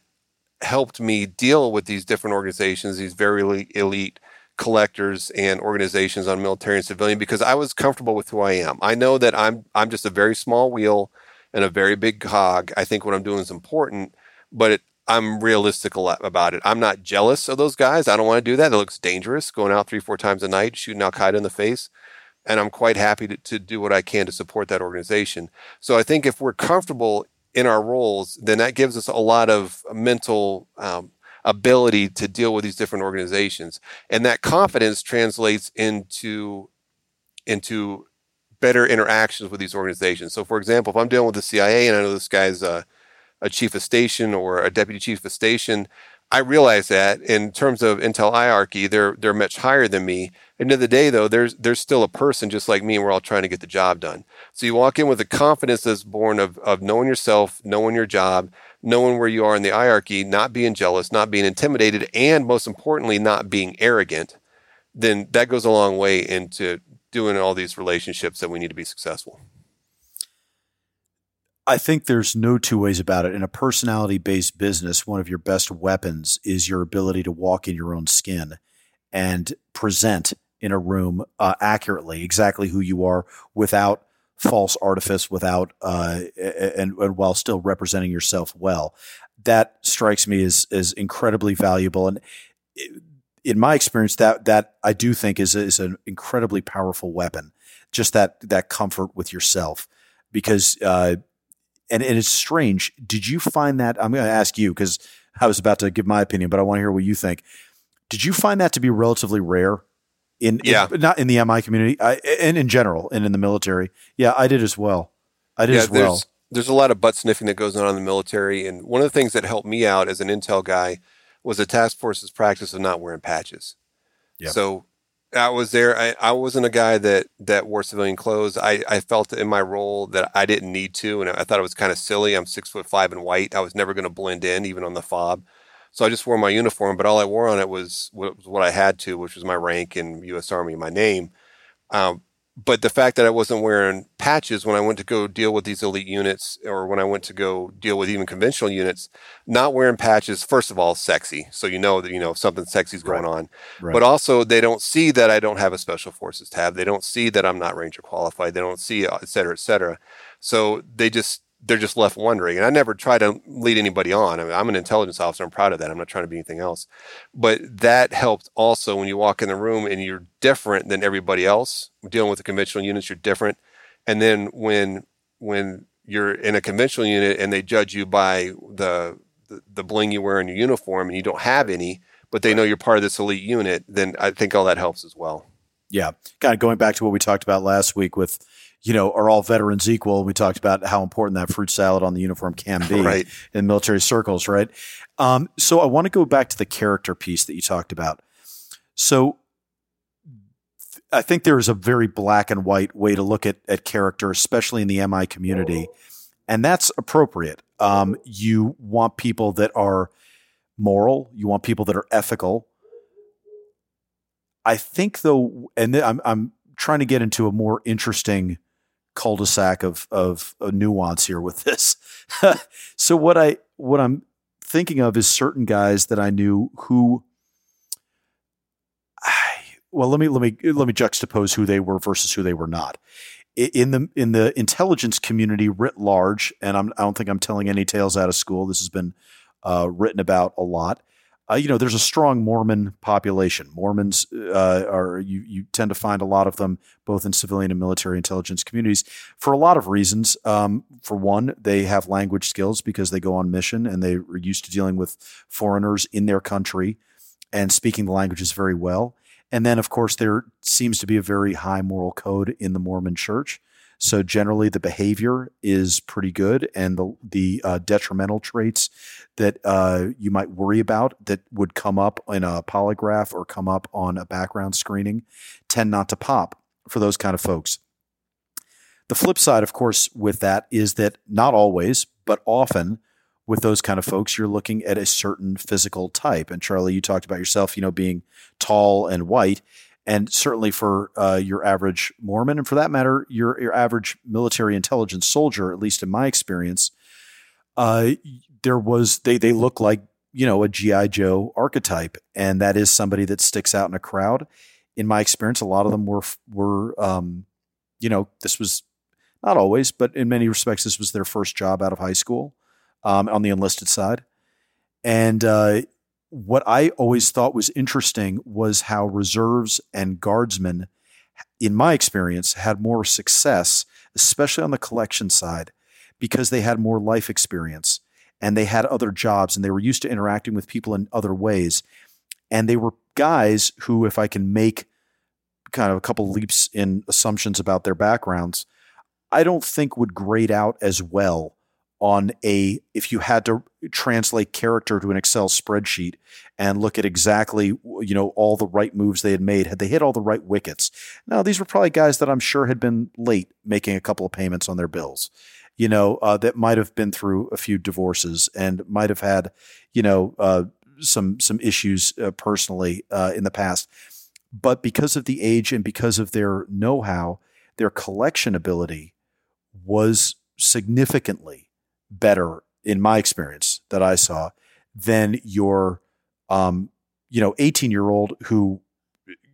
Speaker 2: helped me deal with these different organizations, these very elite collectors and organizations on military and civilian because I was comfortable with who I am. I know that I'm I'm just a very small wheel and a very big cog. I think what I'm doing is important, but it, I'm realistic about it. I'm not jealous of those guys. I don't want to do that. It looks dangerous going out three, four times a night, shooting Al Qaeda in the face. And I'm quite happy to, to do what I can to support that organization. So I think if we're comfortable in our roles, then that gives us a lot of mental um, ability to deal with these different organizations. And that confidence translates into, into better interactions with these organizations. So, for example, if I'm dealing with the CIA and I know this guy's a, a chief of station or a deputy chief of station, I realize that in terms of Intel hierarchy, they're they're much higher than me. End of the day, though, there's there's still a person just like me, and we're all trying to get the job done. So you walk in with a confidence that's born of of knowing yourself, knowing your job, knowing where you are in the hierarchy, not being jealous, not being intimidated, and most importantly, not being arrogant. Then that goes a long way into doing all these relationships that we need to be successful.
Speaker 1: I think there's no two ways about it. In a personality based business, one of your best weapons is your ability to walk in your own skin and present in a room uh, accurately exactly who you are without false artifice, without uh, and, and while still representing yourself well. That strikes me as as incredibly valuable and. In my experience, that that I do think is is an incredibly powerful weapon. Just that that comfort with yourself, because uh, and and it's strange. Did you find that? I'm going to ask you because I was about to give my opinion, but I want to hear what you think. Did you find that to be relatively rare? In,
Speaker 2: yeah.
Speaker 1: In, not in the MI community, I, and in general, and in the military. Yeah, I did as well. I did yeah, as well.
Speaker 2: There's, there's a lot of butt sniffing that goes on in the military, and one of the things that helped me out as an intel guy was the task force's practice of not wearing patches. Yep. So I was there. I, I wasn't a guy that that wore civilian clothes. I, I felt in my role that I didn't need to, and I thought it was kind of silly. I'm six foot five and white. I was never going to blend in, even on the fob. So I just wore my uniform, but all I wore on it was, was what I had to, which was my rank in U.S. Army, my name. Um, but the fact that I wasn't wearing patches when I went to go deal with these elite units or when I went to go deal with even conventional units, not wearing patches, first of all, sexy. So you know that, you know, something sexy is going right. on. Right. But also they don't see that I don't have a special forces tab. They don't see that I'm not ranger qualified. They don't see, et cetera, et cetera. So they just, they're just left wondering. And I never try to lead anybody on. I mean, I'm an intelligence officer. I'm proud of that. I'm not trying to be anything else. But that helped also when you walk in the room and you're different than everybody else. Dealing with the conventional units, you're different. And then when when you're in a conventional unit and they judge you by the the, the bling you wear in your uniform and you don't have any, but they know you're part of this elite unit, then I think all that helps as well.
Speaker 1: Yeah, kind of going back to what we talked about last week with you know, are all veterans equal? We talked about how important that fruit salad on the uniform can be
Speaker 2: right.
Speaker 1: in military circles, right? Um, so I want to go back to the character piece that you talked about. So I think there is a very black and white way to look at, at character, especially in the MI community. And that's appropriate. Um, you want people that are moral, you want people that are ethical. I think, though, and I'm, I'm trying to get into a more interesting cul-de-sac of of nuance here with this. so what I what I'm thinking of is certain guys that I knew who well let me let me let me juxtapose who they were versus who they were not. In the in the intelligence community writ large and I'm, I do not think I'm telling any tales out of school. This has been uh, written about a lot uh, you know, there's a strong Mormon population. Mormons uh, are you you tend to find a lot of them both in civilian and military intelligence communities for a lot of reasons. Um, for one, they have language skills because they go on mission and they are used to dealing with foreigners in their country and speaking the languages very well. And then, of course, there seems to be a very high moral code in the Mormon Church. So generally, the behavior is pretty good, and the the uh, detrimental traits that uh, you might worry about that would come up in a polygraph or come up on a background screening tend not to pop for those kind of folks. The flip side, of course, with that is that not always, but often with those kind of folks, you're looking at a certain physical type. And Charlie, you talked about yourself, you know, being tall and white and certainly for uh, your average Mormon, and for that matter, your your average military intelligence soldier, at least in my experience, uh, there was they they look like you know, a GI Joe archetype, and that is somebody that sticks out in a crowd. In my experience, a lot of them were were, um, you know, this was not always, but in many respects, this was their first job out of high school um, on the enlisted side. And uh, what I always thought was interesting was how reserves and guardsmen, in my experience, had more success, especially on the collection side, because they had more life experience and they had other jobs and they were used to interacting with people in other ways. And they were guys who, if I can make kind of a couple leaps in assumptions about their backgrounds, I don't think would grade out as well on a if you had to translate character to an Excel spreadsheet and look at exactly you know all the right moves they had made had they hit all the right wickets. Now these were probably guys that I'm sure had been late making a couple of payments on their bills you know, uh, that might have been through a few divorces and might have had, you know, uh, some some issues uh, personally uh, in the past. But because of the age and because of their know-how, their collection ability was significantly better in my experience that I saw than your, um, you know, 18 year old who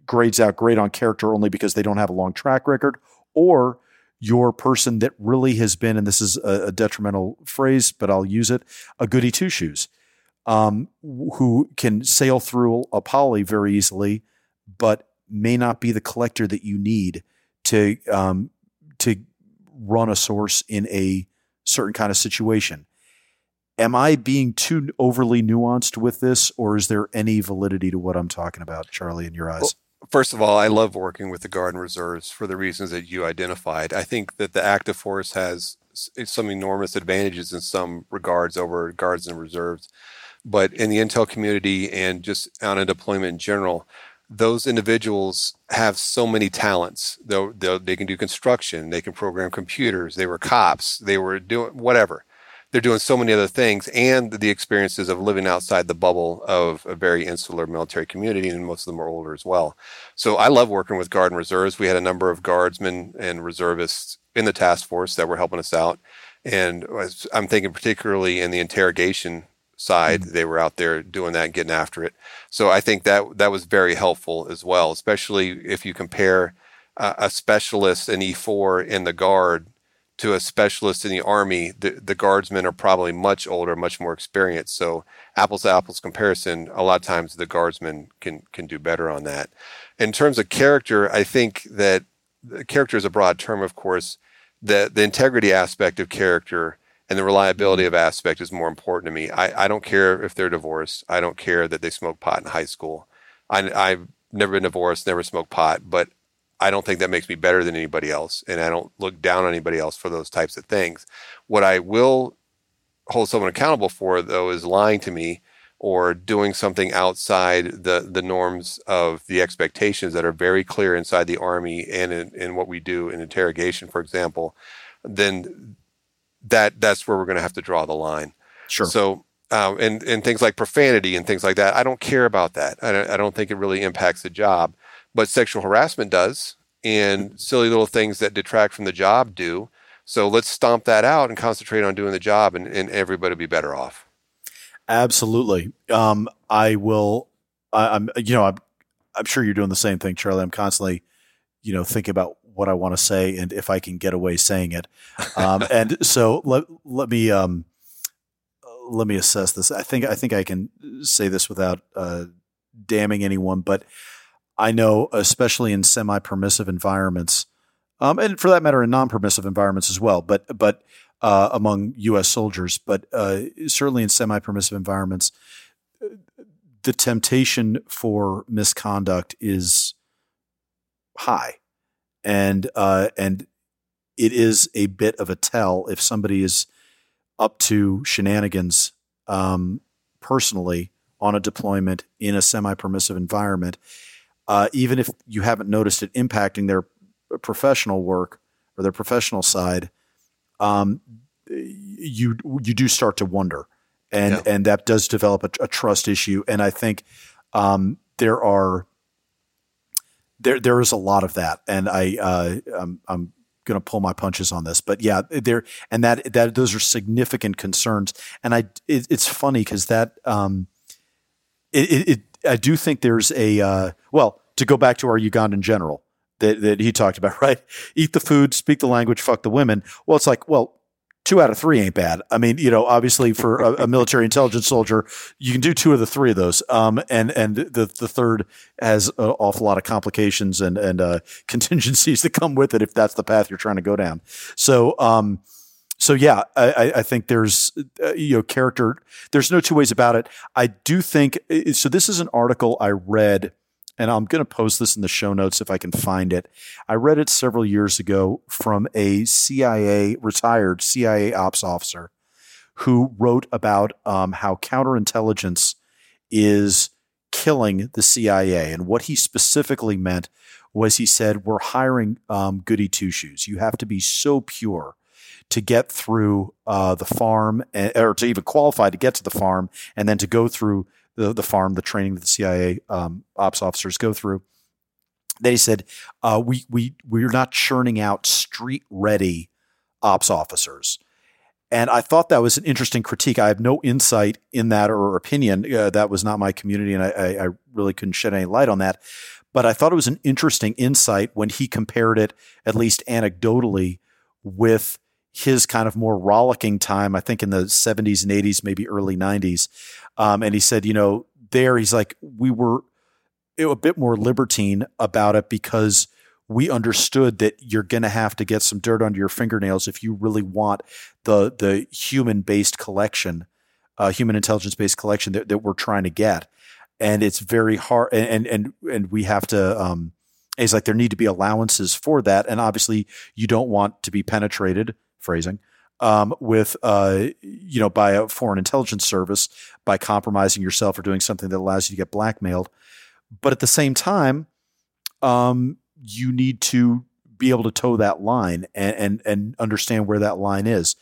Speaker 1: grades out great on character only because they don't have a long track record or your person that really has been, and this is a, a detrimental phrase, but I'll use it, a goody two shoes, um, who can sail through a poly very easily, but may not be the collector that you need to um, to run a source in a certain kind of situation. Am I being too overly nuanced with this, or is there any validity to what I'm talking about, Charlie, in your eyes? Well,
Speaker 2: First of all, I love working with the Guard and Reserves for the reasons that you identified. I think that the active force has some enormous advantages in some regards over Guards and Reserves. But in the Intel community and just on a deployment in general, those individuals have so many talents. They'll, they'll, they can do construction, they can program computers, they were cops, they were doing whatever. They're doing so many other things and the experiences of living outside the bubble of a very insular military community and most of them are older as well. So i love working with guard and reserves. We had a number of guardsmen and reservists in the task force that were helping us out. And i'm thinking particularly in the interrogation side mm-hmm. they were out there doing that and getting after it so i think that that was very helpful as well especially if you compare uh, a specialist in e4 in the guard to a specialist in the army, the, the guardsmen are probably much older, much more experienced. So apples to apples comparison, a lot of times the guardsmen can can do better on that. In terms of character, I think that character is a broad term, of course. The the integrity aspect of character and the reliability of aspect is more important to me. I, I don't care if they're divorced. I don't care that they smoke pot in high school. I, I've never been divorced, never smoked pot, but I don't think that makes me better than anybody else. And I don't look down on anybody else for those types of things. What I will hold someone accountable for, though, is lying to me or doing something outside the, the norms of the expectations that are very clear inside the Army and in, in what we do in interrogation, for example, then that that's where we're going to have to draw the line.
Speaker 1: Sure.
Speaker 2: So, uh, and, and things like profanity and things like that, I don't care about that. I don't, I don't think it really impacts the job but sexual harassment does, and silly little things that detract from the job do. So let's stomp that out and concentrate on doing the job, and, and everybody will be better off.
Speaker 1: Absolutely. Um, I will. I, am You know, I'm. I'm sure you're doing the same thing, Charlie. I'm constantly, you know, thinking about what I want to say and if I can get away saying it. Um, and so let let me um, let me assess this. I think I think I can say this without uh, damning anyone, but I know, especially in semi-permissive environments, um, and for that matter, in non-permissive environments as well, but but uh, among U.S. soldiers, but uh, certainly in semi-permissive environments, the temptation for misconduct is high, and uh, and it is a bit of a tell if somebody is up to shenanigans um, personally on a deployment in a semi-permissive environment uh, even if you haven't noticed it impacting their professional work or their professional side, um, you you do start to wonder, and yeah. and that does develop a, a, trust issue. And I think um, there are there there is a lot of that, and I uh, I'm, I'm going to pull my punches on this, but yeah, there and that that those are significant concerns. And I it, it's funny because that um, it, it, it I do think there's a uh, well to go back to our Ugandan general that that he talked about, right? Eat the food, speak the language, fuck the women. Well, it's like, well, two out of three ain't bad. I mean, you know, obviously for a, a, military intelligence soldier, you can do two of the three of those. Um, and and the the third has an awful lot of complications and and uh, contingencies that come with it if that's the path you're trying to go down. So, um, so yeah, I, I think there's uh, you know character. There's no two ways about it. I do think so. This is an article I read and I'm going to post this in the show notes if I can find it. I read it several years ago from a CIA, retired CIA ops officer who wrote about um, how counterintelligence is killing the CIA. And what he specifically meant was he said, We're hiring um, goody two shoes. You have to be so pure to get through uh, the farm, eh, or to even qualify to get to the farm, and then to go through the, the farm, the training that the CIA um, ops officers go through. They said, uh, we, we, we're not churning out street ready ops officers. And I thought that was an interesting critique. I have no insight in that or opinion. Uh, that was not my community, and I, I, I really couldn't shed any light on that. But I thought it was an interesting insight when he compared it, at least anecdotally, with his kind of more rollicking time, I think in the 70s and 80s, maybe early 90s. Um, and he said, you know, there he's like, we were a bit more libertine about it because we understood that you're going to have to get some dirt under your fingernails if you really want the the human based collection, uh, human intelligence based collection that, that we're trying to get. And it's very hard, and and and we have to. Um, he's like there need to be allowances for that, and obviously you don't want to be penetrated phrasing, um, with uh, you know by a foreign intelligence service by compromising yourself or doing something that allows you to get blackmailed. But at the same time, um, you need to be able to toe that line and, and and understand where that line is.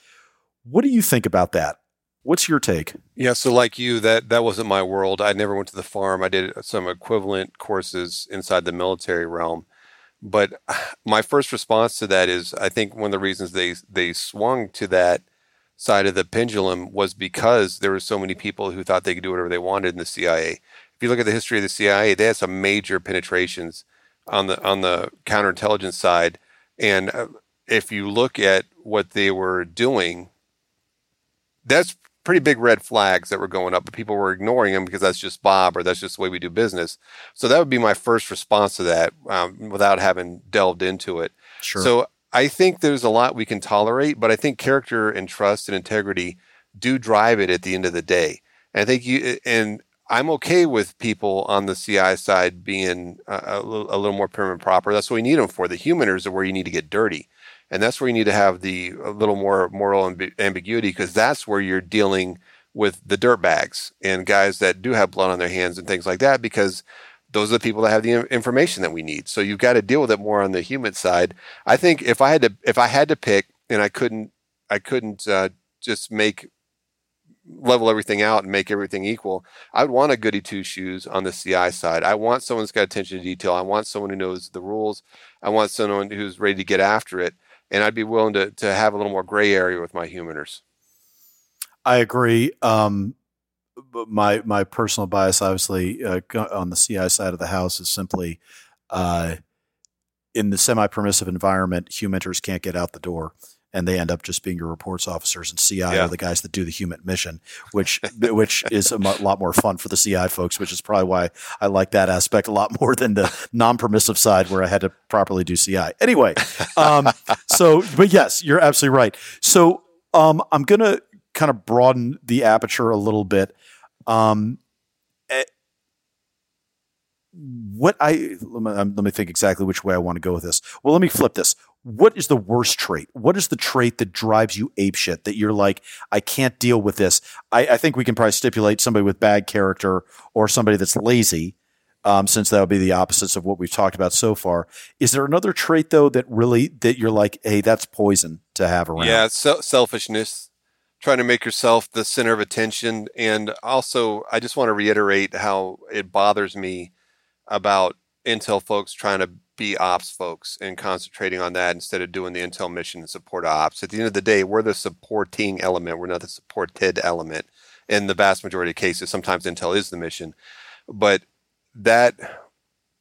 Speaker 1: What do you think about that? What's your take?
Speaker 2: Yeah, so like you, that that wasn't my world. I never went to the farm. I did some equivalent courses inside the military realm. But my first response to that is I think one of the reasons they they swung to that side of the pendulum was because there were so many people who thought they could do whatever they wanted in the CIA. If you look at the history of the CIA, they had some major penetrations on the on the counterintelligence side, and uh, if you look at what they were doing, that's pretty big red flags that were going up, but people were ignoring them because that's just Bob or that's just the way we do business. So that would be my first response to that um, without having delved into it. Sure. So I think there's a lot we can tolerate, but I think character and trust and integrity do drive it at the end of the day. And I think you, and I'm okay with people on the CI side being a, a, little, a little more prim and proper. That's what we need them for. The HUMINTers are where you need to get dirty and that's where you need to have the a little more moral amb- ambiguity because that's where you're dealing with the dirt bags and guys that do have blood on their hands and things like that because those are the people that have the information that we need so you've got to deal with it more on the human side i think if i had to if i had to pick and i couldn't i couldn't uh, just make level everything out and make everything equal. I would want a goody two shoes on the CI side. I want someone who's got attention to detail. I want someone who knows the rules. I want someone who's ready to get after it and I'd be willing to to have a little more gray area with my HUMINTers.
Speaker 1: I agree. Um, my my personal bias, obviously, uh, on the CI side of the house, is simply uh, in the semi permissive environment, HUMINTers can't get out the door and they end up just being your reports officers and CI yeah. are the guys that do the human mission, which which is a lot more fun for the CI folks, which is probably why I like that aspect a lot more than the non-permissive side where I had to properly do CI. Anyway, um, so but yes, you're absolutely right. So um, I'm gonna kind of broaden the aperture a little bit. Um, eh, what I let me, let me think exactly which way I want to go with this. Well, let me flip this what is the worst trait? What is the trait that drives you apeshit that you're like, I can't deal with this? I, I think we can probably stipulate somebody with bad character or somebody that's lazy, um, since that would be the opposites of what we've talked about so far. Is there another trait though that really that you're like, hey, that's poison to have around?
Speaker 2: Yeah, so selfishness, trying to make yourself the center of attention, and also I just want to reiterate how it bothers me about Intel folks trying to be ops folks and concentrating on that instead of doing the intel mission and support ops. At the end of the day, we're the supporting element. We're not the supported element. In the vast majority of cases, sometimes intel is the mission. but that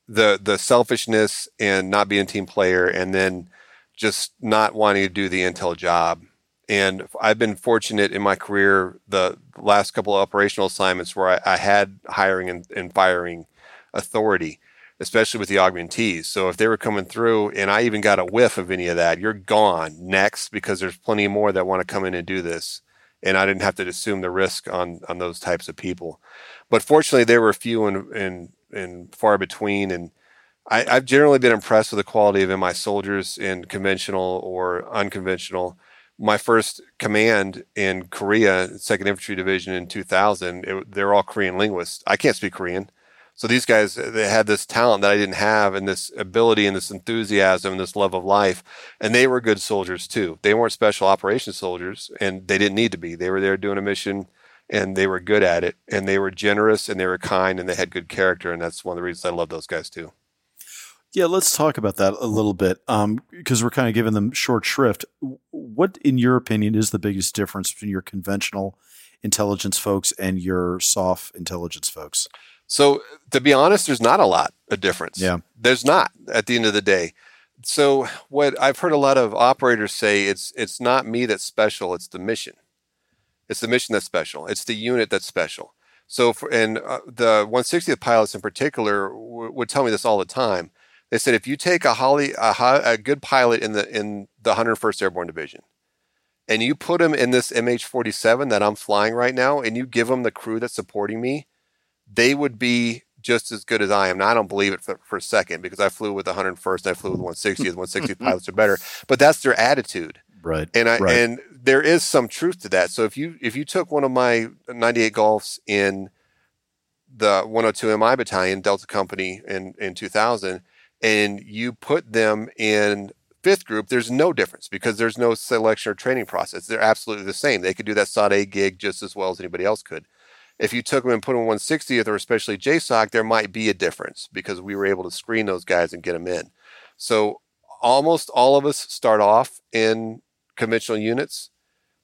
Speaker 2: the the selfishness and not being a team player and then just not wanting to do the intel job and i've been fortunate in my career the last couple of operational assignments where i, I had hiring and, and, firing authority especially with the augmentees so if they were coming through and i even got a whiff of any of that you're gone next because there's plenty more that want to come in and do this and i didn't have to assume the risk on on those types of people but fortunately there were few and, and and far between. And I, have generally been impressed with the quality of my soldiers in conventional or unconventional. My first command in Korea, Second Infantry Division in 2000, it, they're all Korean linguists. I can't speak Korean. So these guys, they had this talent that I didn't have, and this ability, and this enthusiasm, and this love of life, and they were good soldiers too. They weren't special operations soldiers, and they didn't need to be. They were there doing a mission and they were good at it and they were generous and they were kind and they had good character and that's one of the reasons I love those guys too.
Speaker 1: Yeah, let's talk about that a little bit because um, we're kind of giving them short shrift. What, in your opinion, is the biggest difference between your conventional intelligence folks and your SOF intelligence folks?
Speaker 2: So, to be honest, there's not a lot of difference.
Speaker 1: Yeah,
Speaker 2: there's not at the end of the day. So, what I've heard a lot of operators say it's it's not me that's special; it's the mission. It's the mission that's special. It's the unit that's special. So, for, and uh, the 160th pilots in particular w- would tell me this all the time. They said if you take a holly, a, a good pilot in the in the 101st Airborne Division, and you put him in this MH47 that I'm flying right now, and you give him the crew that's supporting me, they would be just as good as I am. Now I don't believe it for, for a second because I flew with the 101st, and I flew with 160th. 160th pilots are better, but that's their attitude.
Speaker 1: Right.
Speaker 2: And I
Speaker 1: right.
Speaker 2: and there is some truth to that. So if you if you took one of my 98 Golfs in the 102 MI battalion Delta Company in in 2000 and you put them in fifth group, there's no difference because there's no selection or training process. They're absolutely the same. They could do that SOT A gig just as well as anybody else could. If you took them and put them in 160th or especially JSOC, there might be a difference because we were able to screen those guys and get them in. So almost all of us start off in conventional units.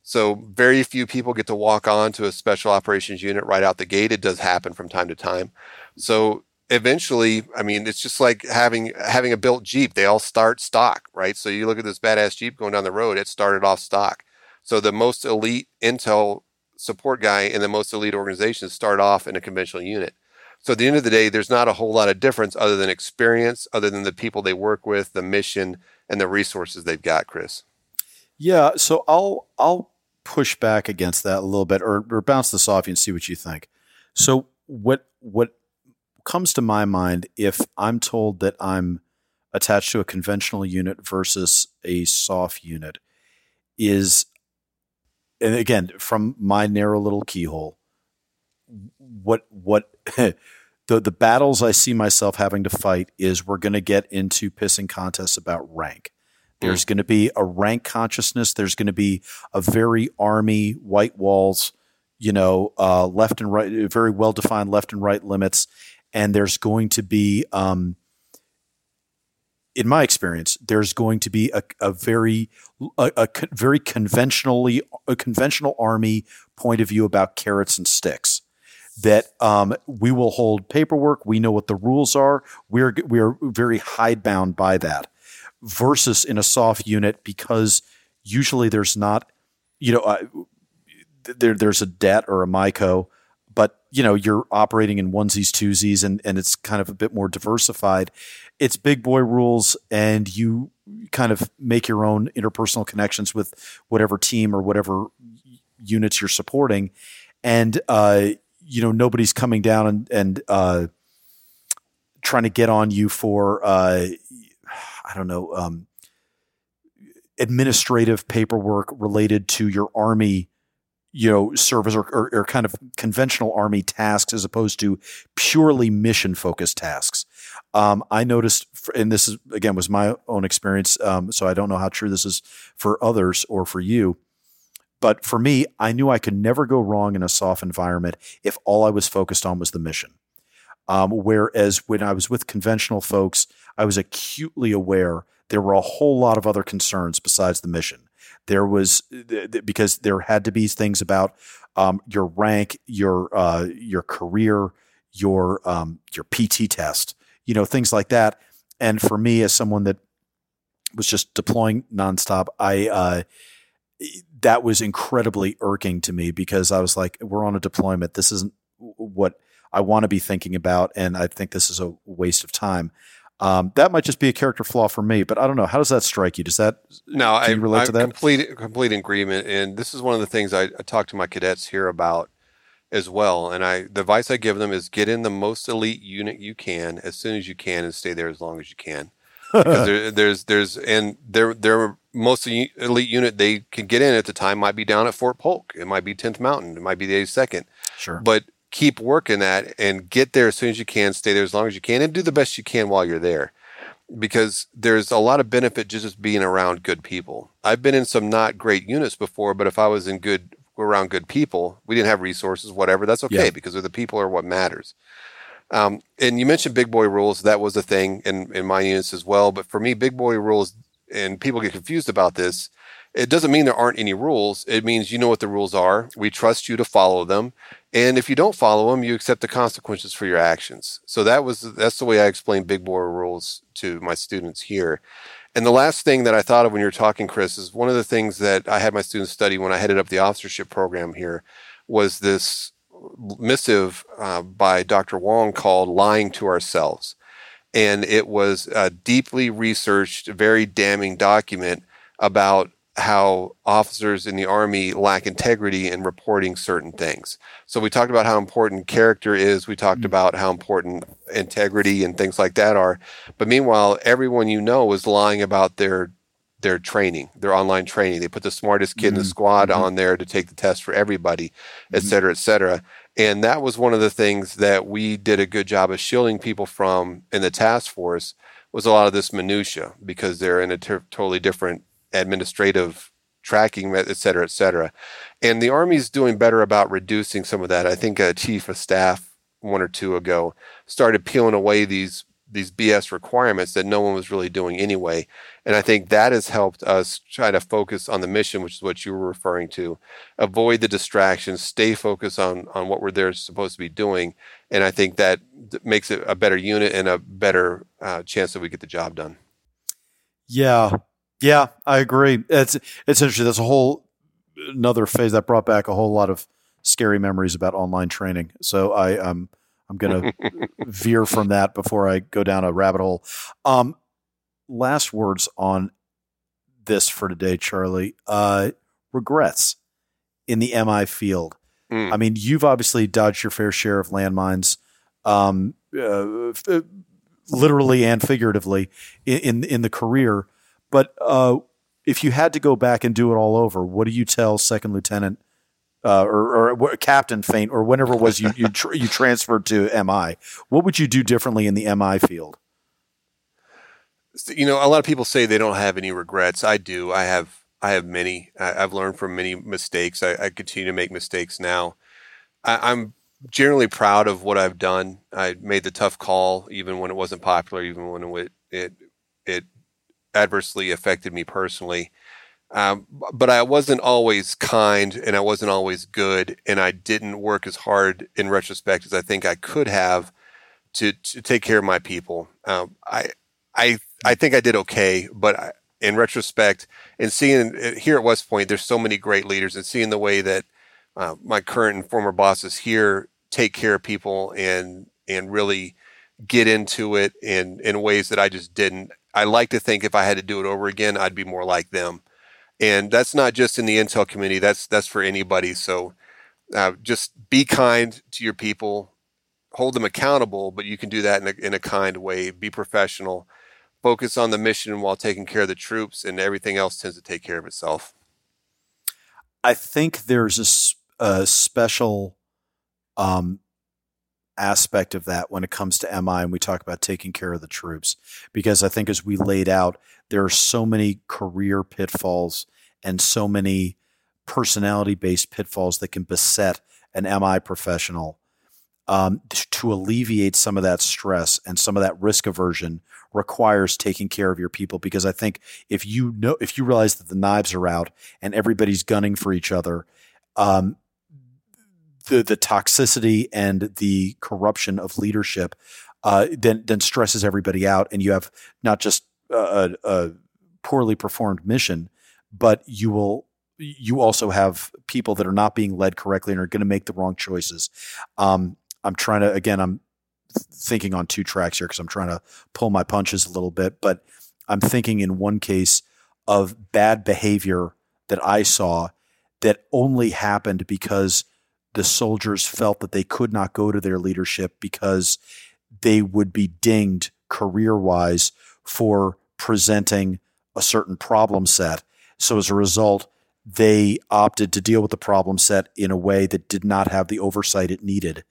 Speaker 2: So very few people get to walk on to a special operations unit right out the gate. It does happen from time to time. So eventually, I mean, it's just like having having a built Jeep. They all start stock, right? So you look at this badass Jeep going down the road, it started off stock. So the most elite Intel support guy in the most elite organizations start off in a conventional unit. So at the end of the day, there's not a whole lot of difference other than experience, other than the people they work with, the mission, and the resources they've got, Chris.
Speaker 1: Yeah, so I'll I'll push back against that a little bit, or, or bounce this off you and see what you think. So what what comes to my mind if I'm told that I'm attached to a conventional unit versus a SOF unit is, and again from my narrow little keyhole, what what the the battles I see myself having to fight is we're going to get into pissing contests about rank. There's mm. going to be a rank consciousness. There's going to be a very army white walls, you know, uh, left and right, very well defined left and right limits, and there's going to be, um, in my experience, there's going to be a, a very a, a, very conventionally a conventional army point of view about carrots and sticks. That um, we will hold paperwork. We know what the rules are. We're we're very hidebound by that versus in a SOF unit because usually there's not, you know, uh, there there's a det or a MICO, you know you're operating in onesies, twosies, and and it's kind of a bit more diversified. It's big boy rules, and you kind of make your own interpersonal connections with whatever team or whatever units you're supporting, and uh, you know nobody's coming down and and uh, trying to get on you for uh, I don't know, um, administrative paperwork related to your army, you know, service or, or, or, kind of conventional army tasks as opposed to purely mission focused tasks. Um, I noticed, and this is again was my own experience, um, so I don't know how true this is for others or for you. But for me, I knew I could never go wrong in a SOF environment if all I was focused on was the mission. Um, whereas when I was with conventional folks, I was acutely aware there were a whole lot of other concerns besides the mission. There was because there had to be things about um, your rank, your uh, your career, your um, your PT test, you know, things like that. And for me, as someone that was just deploying nonstop, I uh, that was incredibly irking to me because I was like, we're on a deployment. This isn't what I want to be thinking about, and I think this is a waste of time. Um, that might just be a character flaw for me, but I don't know. How does that strike you? Does that
Speaker 2: no? I relate I, to that. Complete complete agreement, and this is one of the things I, I talk to my cadets here about as well. And I the advice I give them is get in the most elite unit you can as soon as you can, and stay there as long as you can. because there, there's there's and their their most elite unit they can get in at the time might be down at Fort Polk. It might be 10th Mountain. It might be the 82nd.
Speaker 1: Sure.
Speaker 2: But keep working that and get there as soon as you can, stay there as long as you can, and do the best you can while you're there. Because there's a lot of benefit just being around good people. I've been in some not great units before, but if I was in good around good people, we didn't have resources, whatever, that's okay yeah. because the people are what matters. Um, and you mentioned big boy rules. That was a thing in, in my units as well. But for me, big boy rules, and people get confused about this, it doesn't mean there aren't any rules. It means you know what the rules are. We trust you to follow them. And if you don't follow them, you accept the consequences for your actions. So that was that's the way I explain big boy rules to my students here. And the last thing that I thought of when you were talking, Chris, is one of the things that I had my students study when I headed up the officership program here was this missive uh, by Dr. Wong called Lying to Ourselves. And it was a deeply researched, very damning document about how officers in the army lack integrity in reporting certain things. So we talked about how important character is. We talked mm-hmm. about how important integrity and things like that are. But meanwhile, everyone you know is lying about their their training, their online training. They put the smartest kid mm-hmm. in the mm-hmm. squad mm-hmm. on there to take the test for everybody, et mm-hmm. cetera, et cetera. And that was one of the things that we did a good job of shielding people from in the task force was a lot of this minutia because they're in a totally different administrative tracking, et cetera, et cetera. And the Army's doing better about reducing some of that. I think a chief of staff one or two ago started peeling away these these BS requirements that no one was really doing anyway. And I think that has helped us try to focus on the mission, which is what you were referring to. Avoid the distractions, stay focused on on what we're there supposed to be doing. And I think that makes it a better unit and a better uh, chance that we get the job done.
Speaker 1: Yeah, yeah, I agree. It's it's interesting. That's a whole another phase that brought back a whole lot of scary memories about online training. So I um I'm gonna veer from that before I go down a rabbit hole. Um, last words on this for today, Charlie. Uh, regrets in the MI field. Mm. I mean, you've obviously dodged your fair share of landmines, um, uh, literally and figuratively in, in, in the career. But uh, if you had to go back and do it all over, what do you tell Second Lieutenant uh, or, or, Captain Faint or whenever it was you you, you transferred to MI? What would you do differently in the MI field?
Speaker 2: You know, a lot of people say they don't have any regrets. I do. I have. I have many. I, have learned from many mistakes. I, I, continue to make mistakes now. I, I'm generally proud of what I've done. I made the tough call, even when it wasn't popular, even when it it, it adversely affected me personally. Um, but I wasn't always kind and I wasn't always good, and I didn't work as hard in retrospect as I think I could have to, to take care of my people. Um, I, I, I think I did okay, but I, in retrospect, and seeing uh, here at West Point, there's so many great leaders, and seeing the way that uh, my current and former bosses here take care of people and and really get into it in in ways that I just didn't. I like to think if I had to do it over again, I'd be more like them. And that's not just in the Intel community. That's that's for anybody. So uh, just be kind to your people, hold them accountable, but you can do that in a, in a kind way. Be professional, focus on the mission while taking care of the troops, and everything else tends to take care of itself.
Speaker 1: I think there's a, a special um, aspect of that when it comes to MI and we talk about taking care of the troops. Because I think as we laid out, there are so many career pitfalls and so many personality based pitfalls that can beset an MI professional. Um, to alleviate some of that stress and some of that risk aversion requires taking care of your people because I think if you know if you realize that the knives are out and everybody's gunning for each other, um, the the toxicity and the corruption of leadership uh, then then stresses everybody out, and you have not just a, a poorly performed mission, but you will you also have people that are not being led correctly and are going to make the wrong choices. Um, I'm trying to again, I'm thinking on two tracks here because I'm trying to pull my punches a little bit, but I'm thinking in one case of bad behavior that I saw that only happened because the soldiers felt that they could not go to their leadership because they would be dinged career wise for presenting a certain problem set. So as a result, they opted to deal with the problem set in a way that did not have the oversight it needed.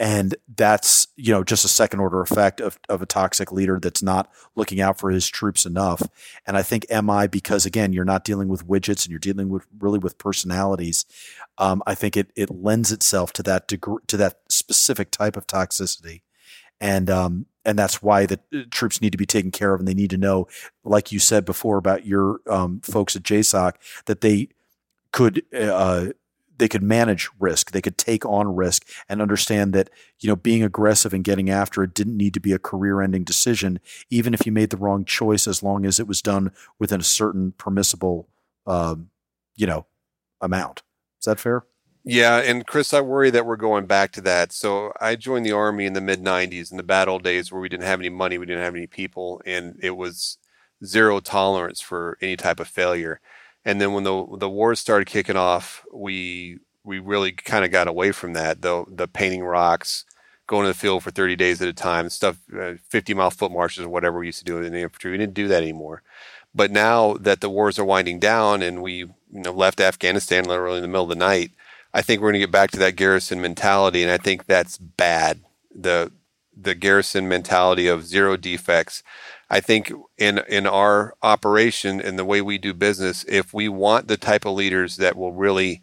Speaker 1: And that's, you know, just a second order effect of, of a toxic leader that's not looking out for his troops enough. And I think MI, because again, you're not dealing with widgets and you're dealing with really with personalities. Um, I think it, it lends itself to that degree, to that specific type of toxicity. And, um, and that's why the uh, troops need to be taken care of. And they need to know, like you said before about your, um, folks at JSOC, that they could, uh, they could manage risk. They could take on risk and understand that, you know, being aggressive and getting after it didn't need to be a career ending decision, even if you made the wrong choice, as long as it was done within a certain permissible, um, you know, amount. Is that fair?
Speaker 2: Yeah, and Chris, I worry that we're going back to that. So I joined the army in the mid '90s, in the bad old days where we didn't have any money, we didn't have any people, and it was zero tolerance for any type of failure. And then when the the wars started kicking off, we we really kind of got away from that. The the painting rocks, going to the field for 30 days at a time, stuff, uh, 50 mile foot marches or whatever we used to do in the infantry. We didn't do that anymore. But now that the wars are winding down and we you know left Afghanistan literally in the middle of the night, I think we're going to get back to that garrison mentality, and I think that's bad. The the garrison mentality of zero defects. I think in in our operation and the way we do business, if we want the type of leaders that will really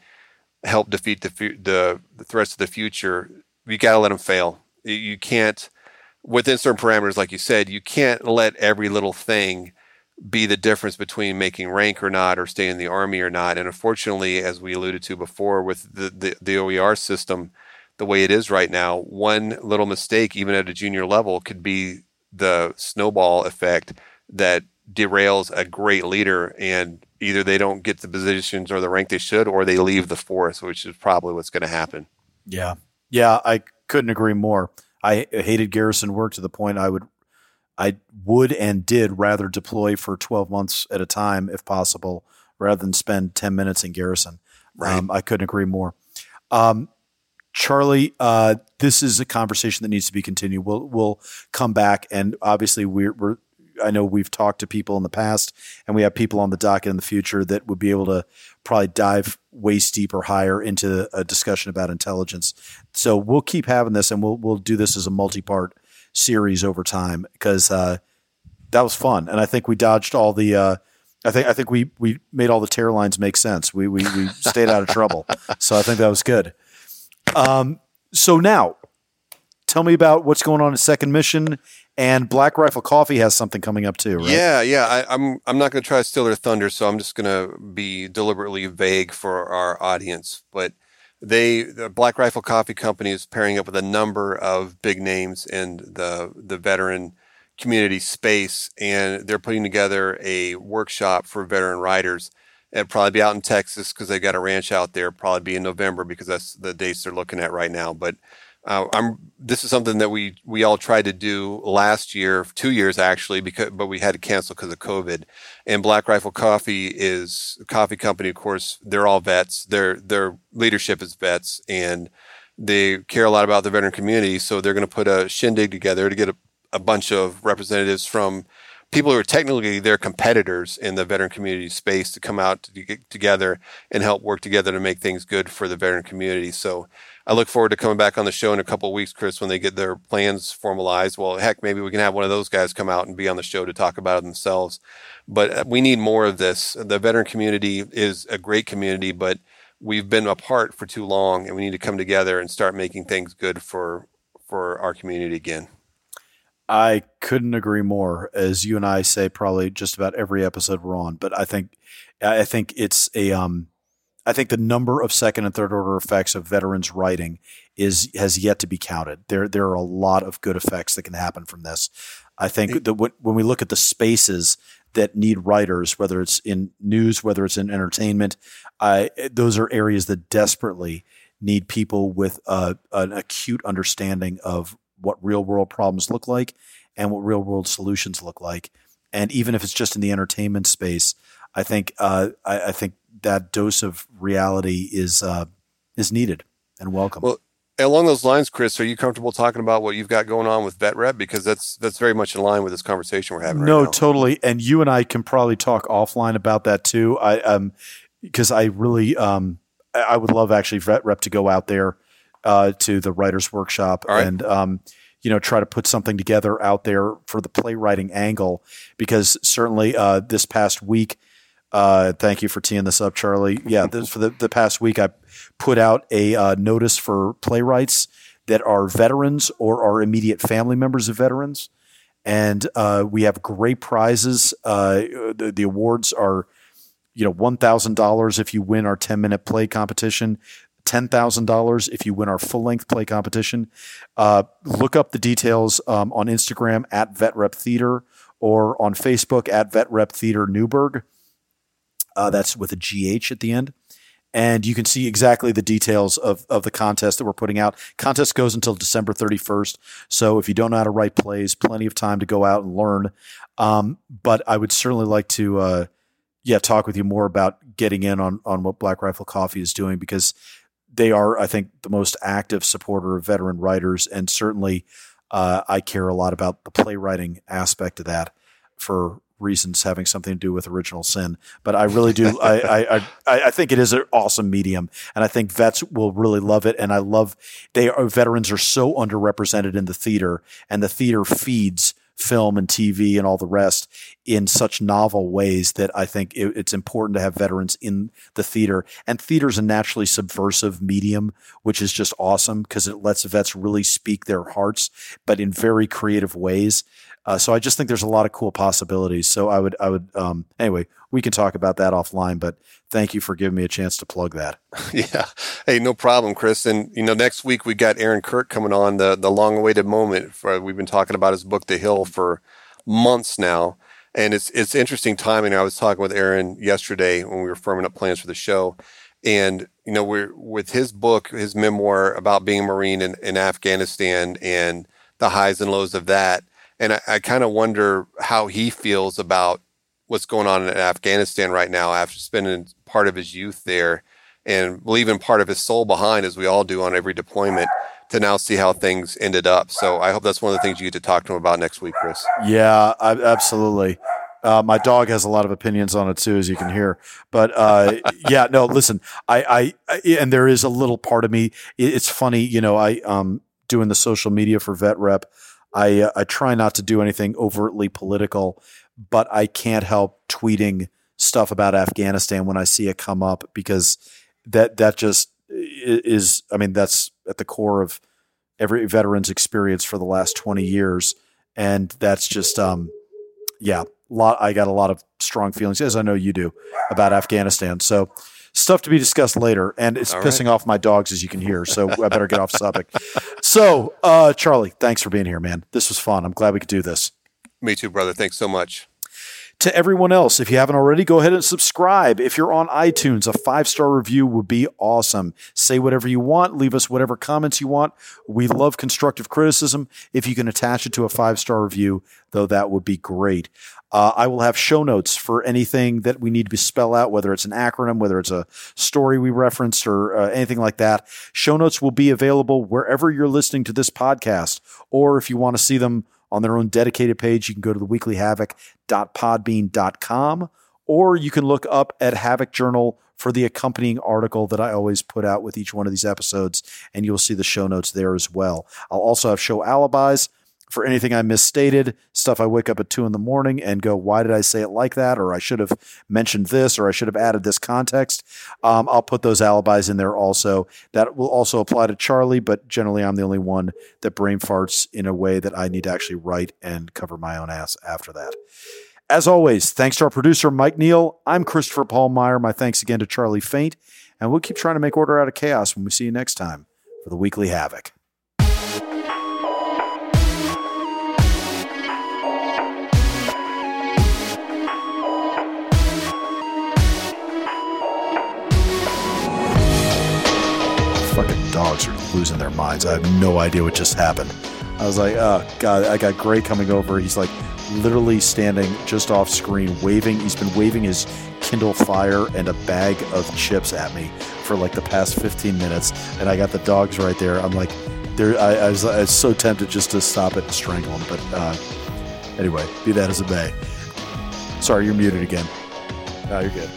Speaker 2: help defeat the the, the threats of the future, you got to let them fail. You can't within certain parameters, like you said, you can't let every little thing be the difference between making rank or not or staying in the army or not. And unfortunately, as we alluded to before with the, the, the OER system, the way it is right now, one little mistake, even at a junior level, could be the snowball effect that derails a great leader and either they don't get the positions or the rank they should or they leave the force which is probably what's going to happen.
Speaker 1: Yeah. Yeah i couldn't agree more. I hated garrison work to the point i would i would and did rather deploy for 12 months at a time if possible rather than spend 10 minutes in garrison. Right. Um, i couldn't agree more. Um, Charlie, uh, this is a conversation that needs to be continued. We'll we'll come back, and obviously we're, we're I know we've talked to people in the past, and we have people on the docket in the future that would be able to probably dive waist deep or higher into a discussion about intelligence. So we'll keep having this, and we'll we'll do this as a multi part series over time because uh, that was fun, and I think we dodged all the. Uh, I think I think we we made all the tear lines make sense. We we we stayed out of trouble, so I think that was good. Um, so now, tell me about what's going on in Second Mission. And Black Rifle Coffee has something coming up too, right?
Speaker 2: Yeah, yeah. I, am I'm, I'm not going to try to steal their thunder, so I'm just going to be deliberately vague for our audience. But they, the Black Rifle Coffee Company, is pairing up with a number of big names in the the veteran community space, and they're putting together a workshop for veteran riders It'd probably be out in Texas because they got a ranch out there. Probably be in November because that's the dates they're looking at right now. But uh, I'm this is something that we we all tried to do last year, two years actually, because but we had to cancel because of COVID. And Black Rifle Coffee is a coffee company, of course. They're all vets. Their their leadership is vets, and they care a lot about the veteran community. So they're going to put a shindig together to get a, a bunch of representatives from people who are technically their competitors in the veteran community space to come out to get together and help work together to make things good for the veteran community. So I look forward to coming back on the show in a couple of weeks, Chris, when they get their plans formalized. Well, heck, maybe we can have one of those guys come out and be on the show to talk about it themselves. But uh, we need more of this. The veteran community is a great community, but we've been apart for too long and we need to come together and start making things good for for our community again.
Speaker 1: I couldn't agree more. As you and I say, probably just about every episode we're on. But I think, I think it's a, um, I think the number of second and third order effects of veterans writing is has yet to be counted. There there are a lot of good effects that can happen from this. I think that when we look at the spaces that need writers, whether it's in news, whether it's in entertainment, uh, those are areas that desperately need people with an acute understanding of what real world problems look like and what real world solutions look like. And even if it's just in the entertainment space, I think uh, I, I, think that dose of reality is uh, is needed and welcome.
Speaker 2: Well, along those lines, Chris, are you comfortable talking about what you've got going on with VetRep because that's that's very much in line with this conversation we're having. Right
Speaker 1: no,
Speaker 2: now.
Speaker 1: totally. And you and I can probably talk offline about that too. I um because I really um I would love actually VetRep to go out there uh, to the writers workshop
Speaker 2: right.
Speaker 1: and um you know try to put something together out there for the playwriting angle. Because certainly uh, this past week uh, thank you for teeing this up charlie. Yeah this, for the, the past week i put out a uh, notice for playwrights that are veterans or are immediate family members of veterans. And uh, we have great prizes. Uh, the, the awards are you know $1000 if you win our 10 minute play competition $10,000 if you win our full length play competition. Uh, look up the details um, on Instagram at Vet Rep Theater or on Facebook at Vet Rep Theater Newburgh. Uh, that's with a GH at the end. And you can see exactly the details of, of the contest that we're putting out. Contest goes until December 31st. So if you don't know how to write plays, plenty of time to go out and learn. Um, but I would certainly like to, uh, yeah, talk with you more about getting in on, on what Black Rifle Coffee is doing because they are, I think, the most active supporter of veteran writers, and certainly uh, I care a lot about the playwriting aspect of that for reasons having something to do with original sin. But I really do. I, I, I I think it is an awesome medium, and I think vets will really love it. And I love they are veterans are so underrepresented in the theater, and the theater feeds film and TV and all the rest in such novel ways that I think it, it's important to have veterans in the theater. And theater is a naturally subversive medium, which is just awesome because it lets vets really speak their hearts, but in very creative ways. Uh, so I just think there's a lot of cool possibilities. So I would, I would, um, anyway, we can talk about that offline, but thank you for giving me a chance to plug that.
Speaker 2: Yeah. Hey, no problem, Chris. And, you know, next week we got Aaron Kirk coming on the, the long awaited moment for, we've been talking about his book, The Hill for months now. And it's, it's interesting timing. I was talking with Aaron yesterday when we were firming up plans for the show. And, you know, we're with his book, his memoir about being a Marine in, in Afghanistan and the highs and lows of that and I, I kind of wonder how he feels about what's going on in Afghanistan right now after spending part of his youth there and leaving part of his soul behind, as we all do on every deployment, to now see how things ended up. So I hope that's one of the things you get to talk to him about next week, Chris.
Speaker 1: Yeah, I, absolutely. Uh, my dog has a lot of opinions on it too, as you can hear. But uh, yeah, no, listen, I, I, I, and there is a little part of me. It's funny, you know, I um doing the social media for Vet Rep. I uh, I try not to do anything overtly political, but I can't help tweeting stuff about Afghanistan when I see it come up because that that just is I mean that's at the core of every veteran's experience for the last 20 years and that's just um yeah, lot I got a lot of strong feelings as I know you do about Afghanistan. So stuff to be discussed later. And it's All pissing right. off my dogs, as you can hear. So I better get off subject. So, uh, Charlie, thanks for being here, man. This was fun. I'm glad we could do this.
Speaker 2: Me too, brother. Thanks so much.
Speaker 1: To everyone else, if you haven't already, go ahead and subscribe. If you're on iTunes, a five star review would be awesome. Say whatever you want, leave us whatever comments you want. We love constructive criticism. If you can attach it to a five star review, though, that would be great. Uh, I will have show notes for anything that we need to spell out, whether it's an acronym, whether it's a story we referenced, or uh, anything like that. Show notes will be available wherever you're listening to this podcast, or if you want to see them on their own dedicated page, you can go to the weeklyhavok.podbean.com, or you can look up at Havok Journal for the accompanying article that I always put out with each one of these episodes, and you'll see the show notes there as well. I'll also have show alibis for anything I misstated, stuff I wake up at two in the morning and go, why did I say it like that? Or I should have mentioned this, or I should have added this context. Um, I'll put those alibis in there also. That will also apply to Charlie, but generally I'm the only one that brain farts in a way that I need to actually write and cover my own ass after that. As always, thanks to our producer, Mike Neal. I'm Christopher Paul Meyer. My thanks again to Charlie Faint. And we'll keep trying to make order out of chaos when we see you next time for the Weekly Havok. Dogs are losing their minds. I have no idea what just happened. I was like, oh, God, I got Gray coming over. He's like literally standing just off screen, waving. He's been waving his Kindle Fire and a bag of chips at me for like the past 15 minutes. And I got the dogs right there. I'm like, there. I, I, was, I was so tempted just to stop it and strangle him. But uh, anyway, be that as it may. Sorry, you're muted again. No, you're good.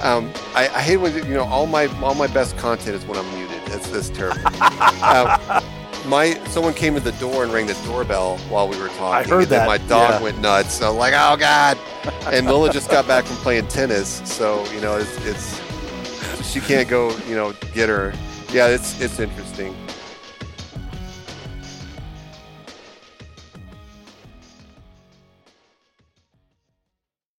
Speaker 2: Um, I, I, hate when you know all my all my best content is when I'm muted. That's this terrible. um, my someone came to the door and rang the doorbell while we were talking.
Speaker 1: I heard
Speaker 2: and then
Speaker 1: that.
Speaker 2: My dog
Speaker 1: Yeah.
Speaker 2: went nuts. So I'm like, oh god. And Lola just got back from playing tennis, so you know it's, it's she can't go. You know, get her. Yeah, it's it's interesting.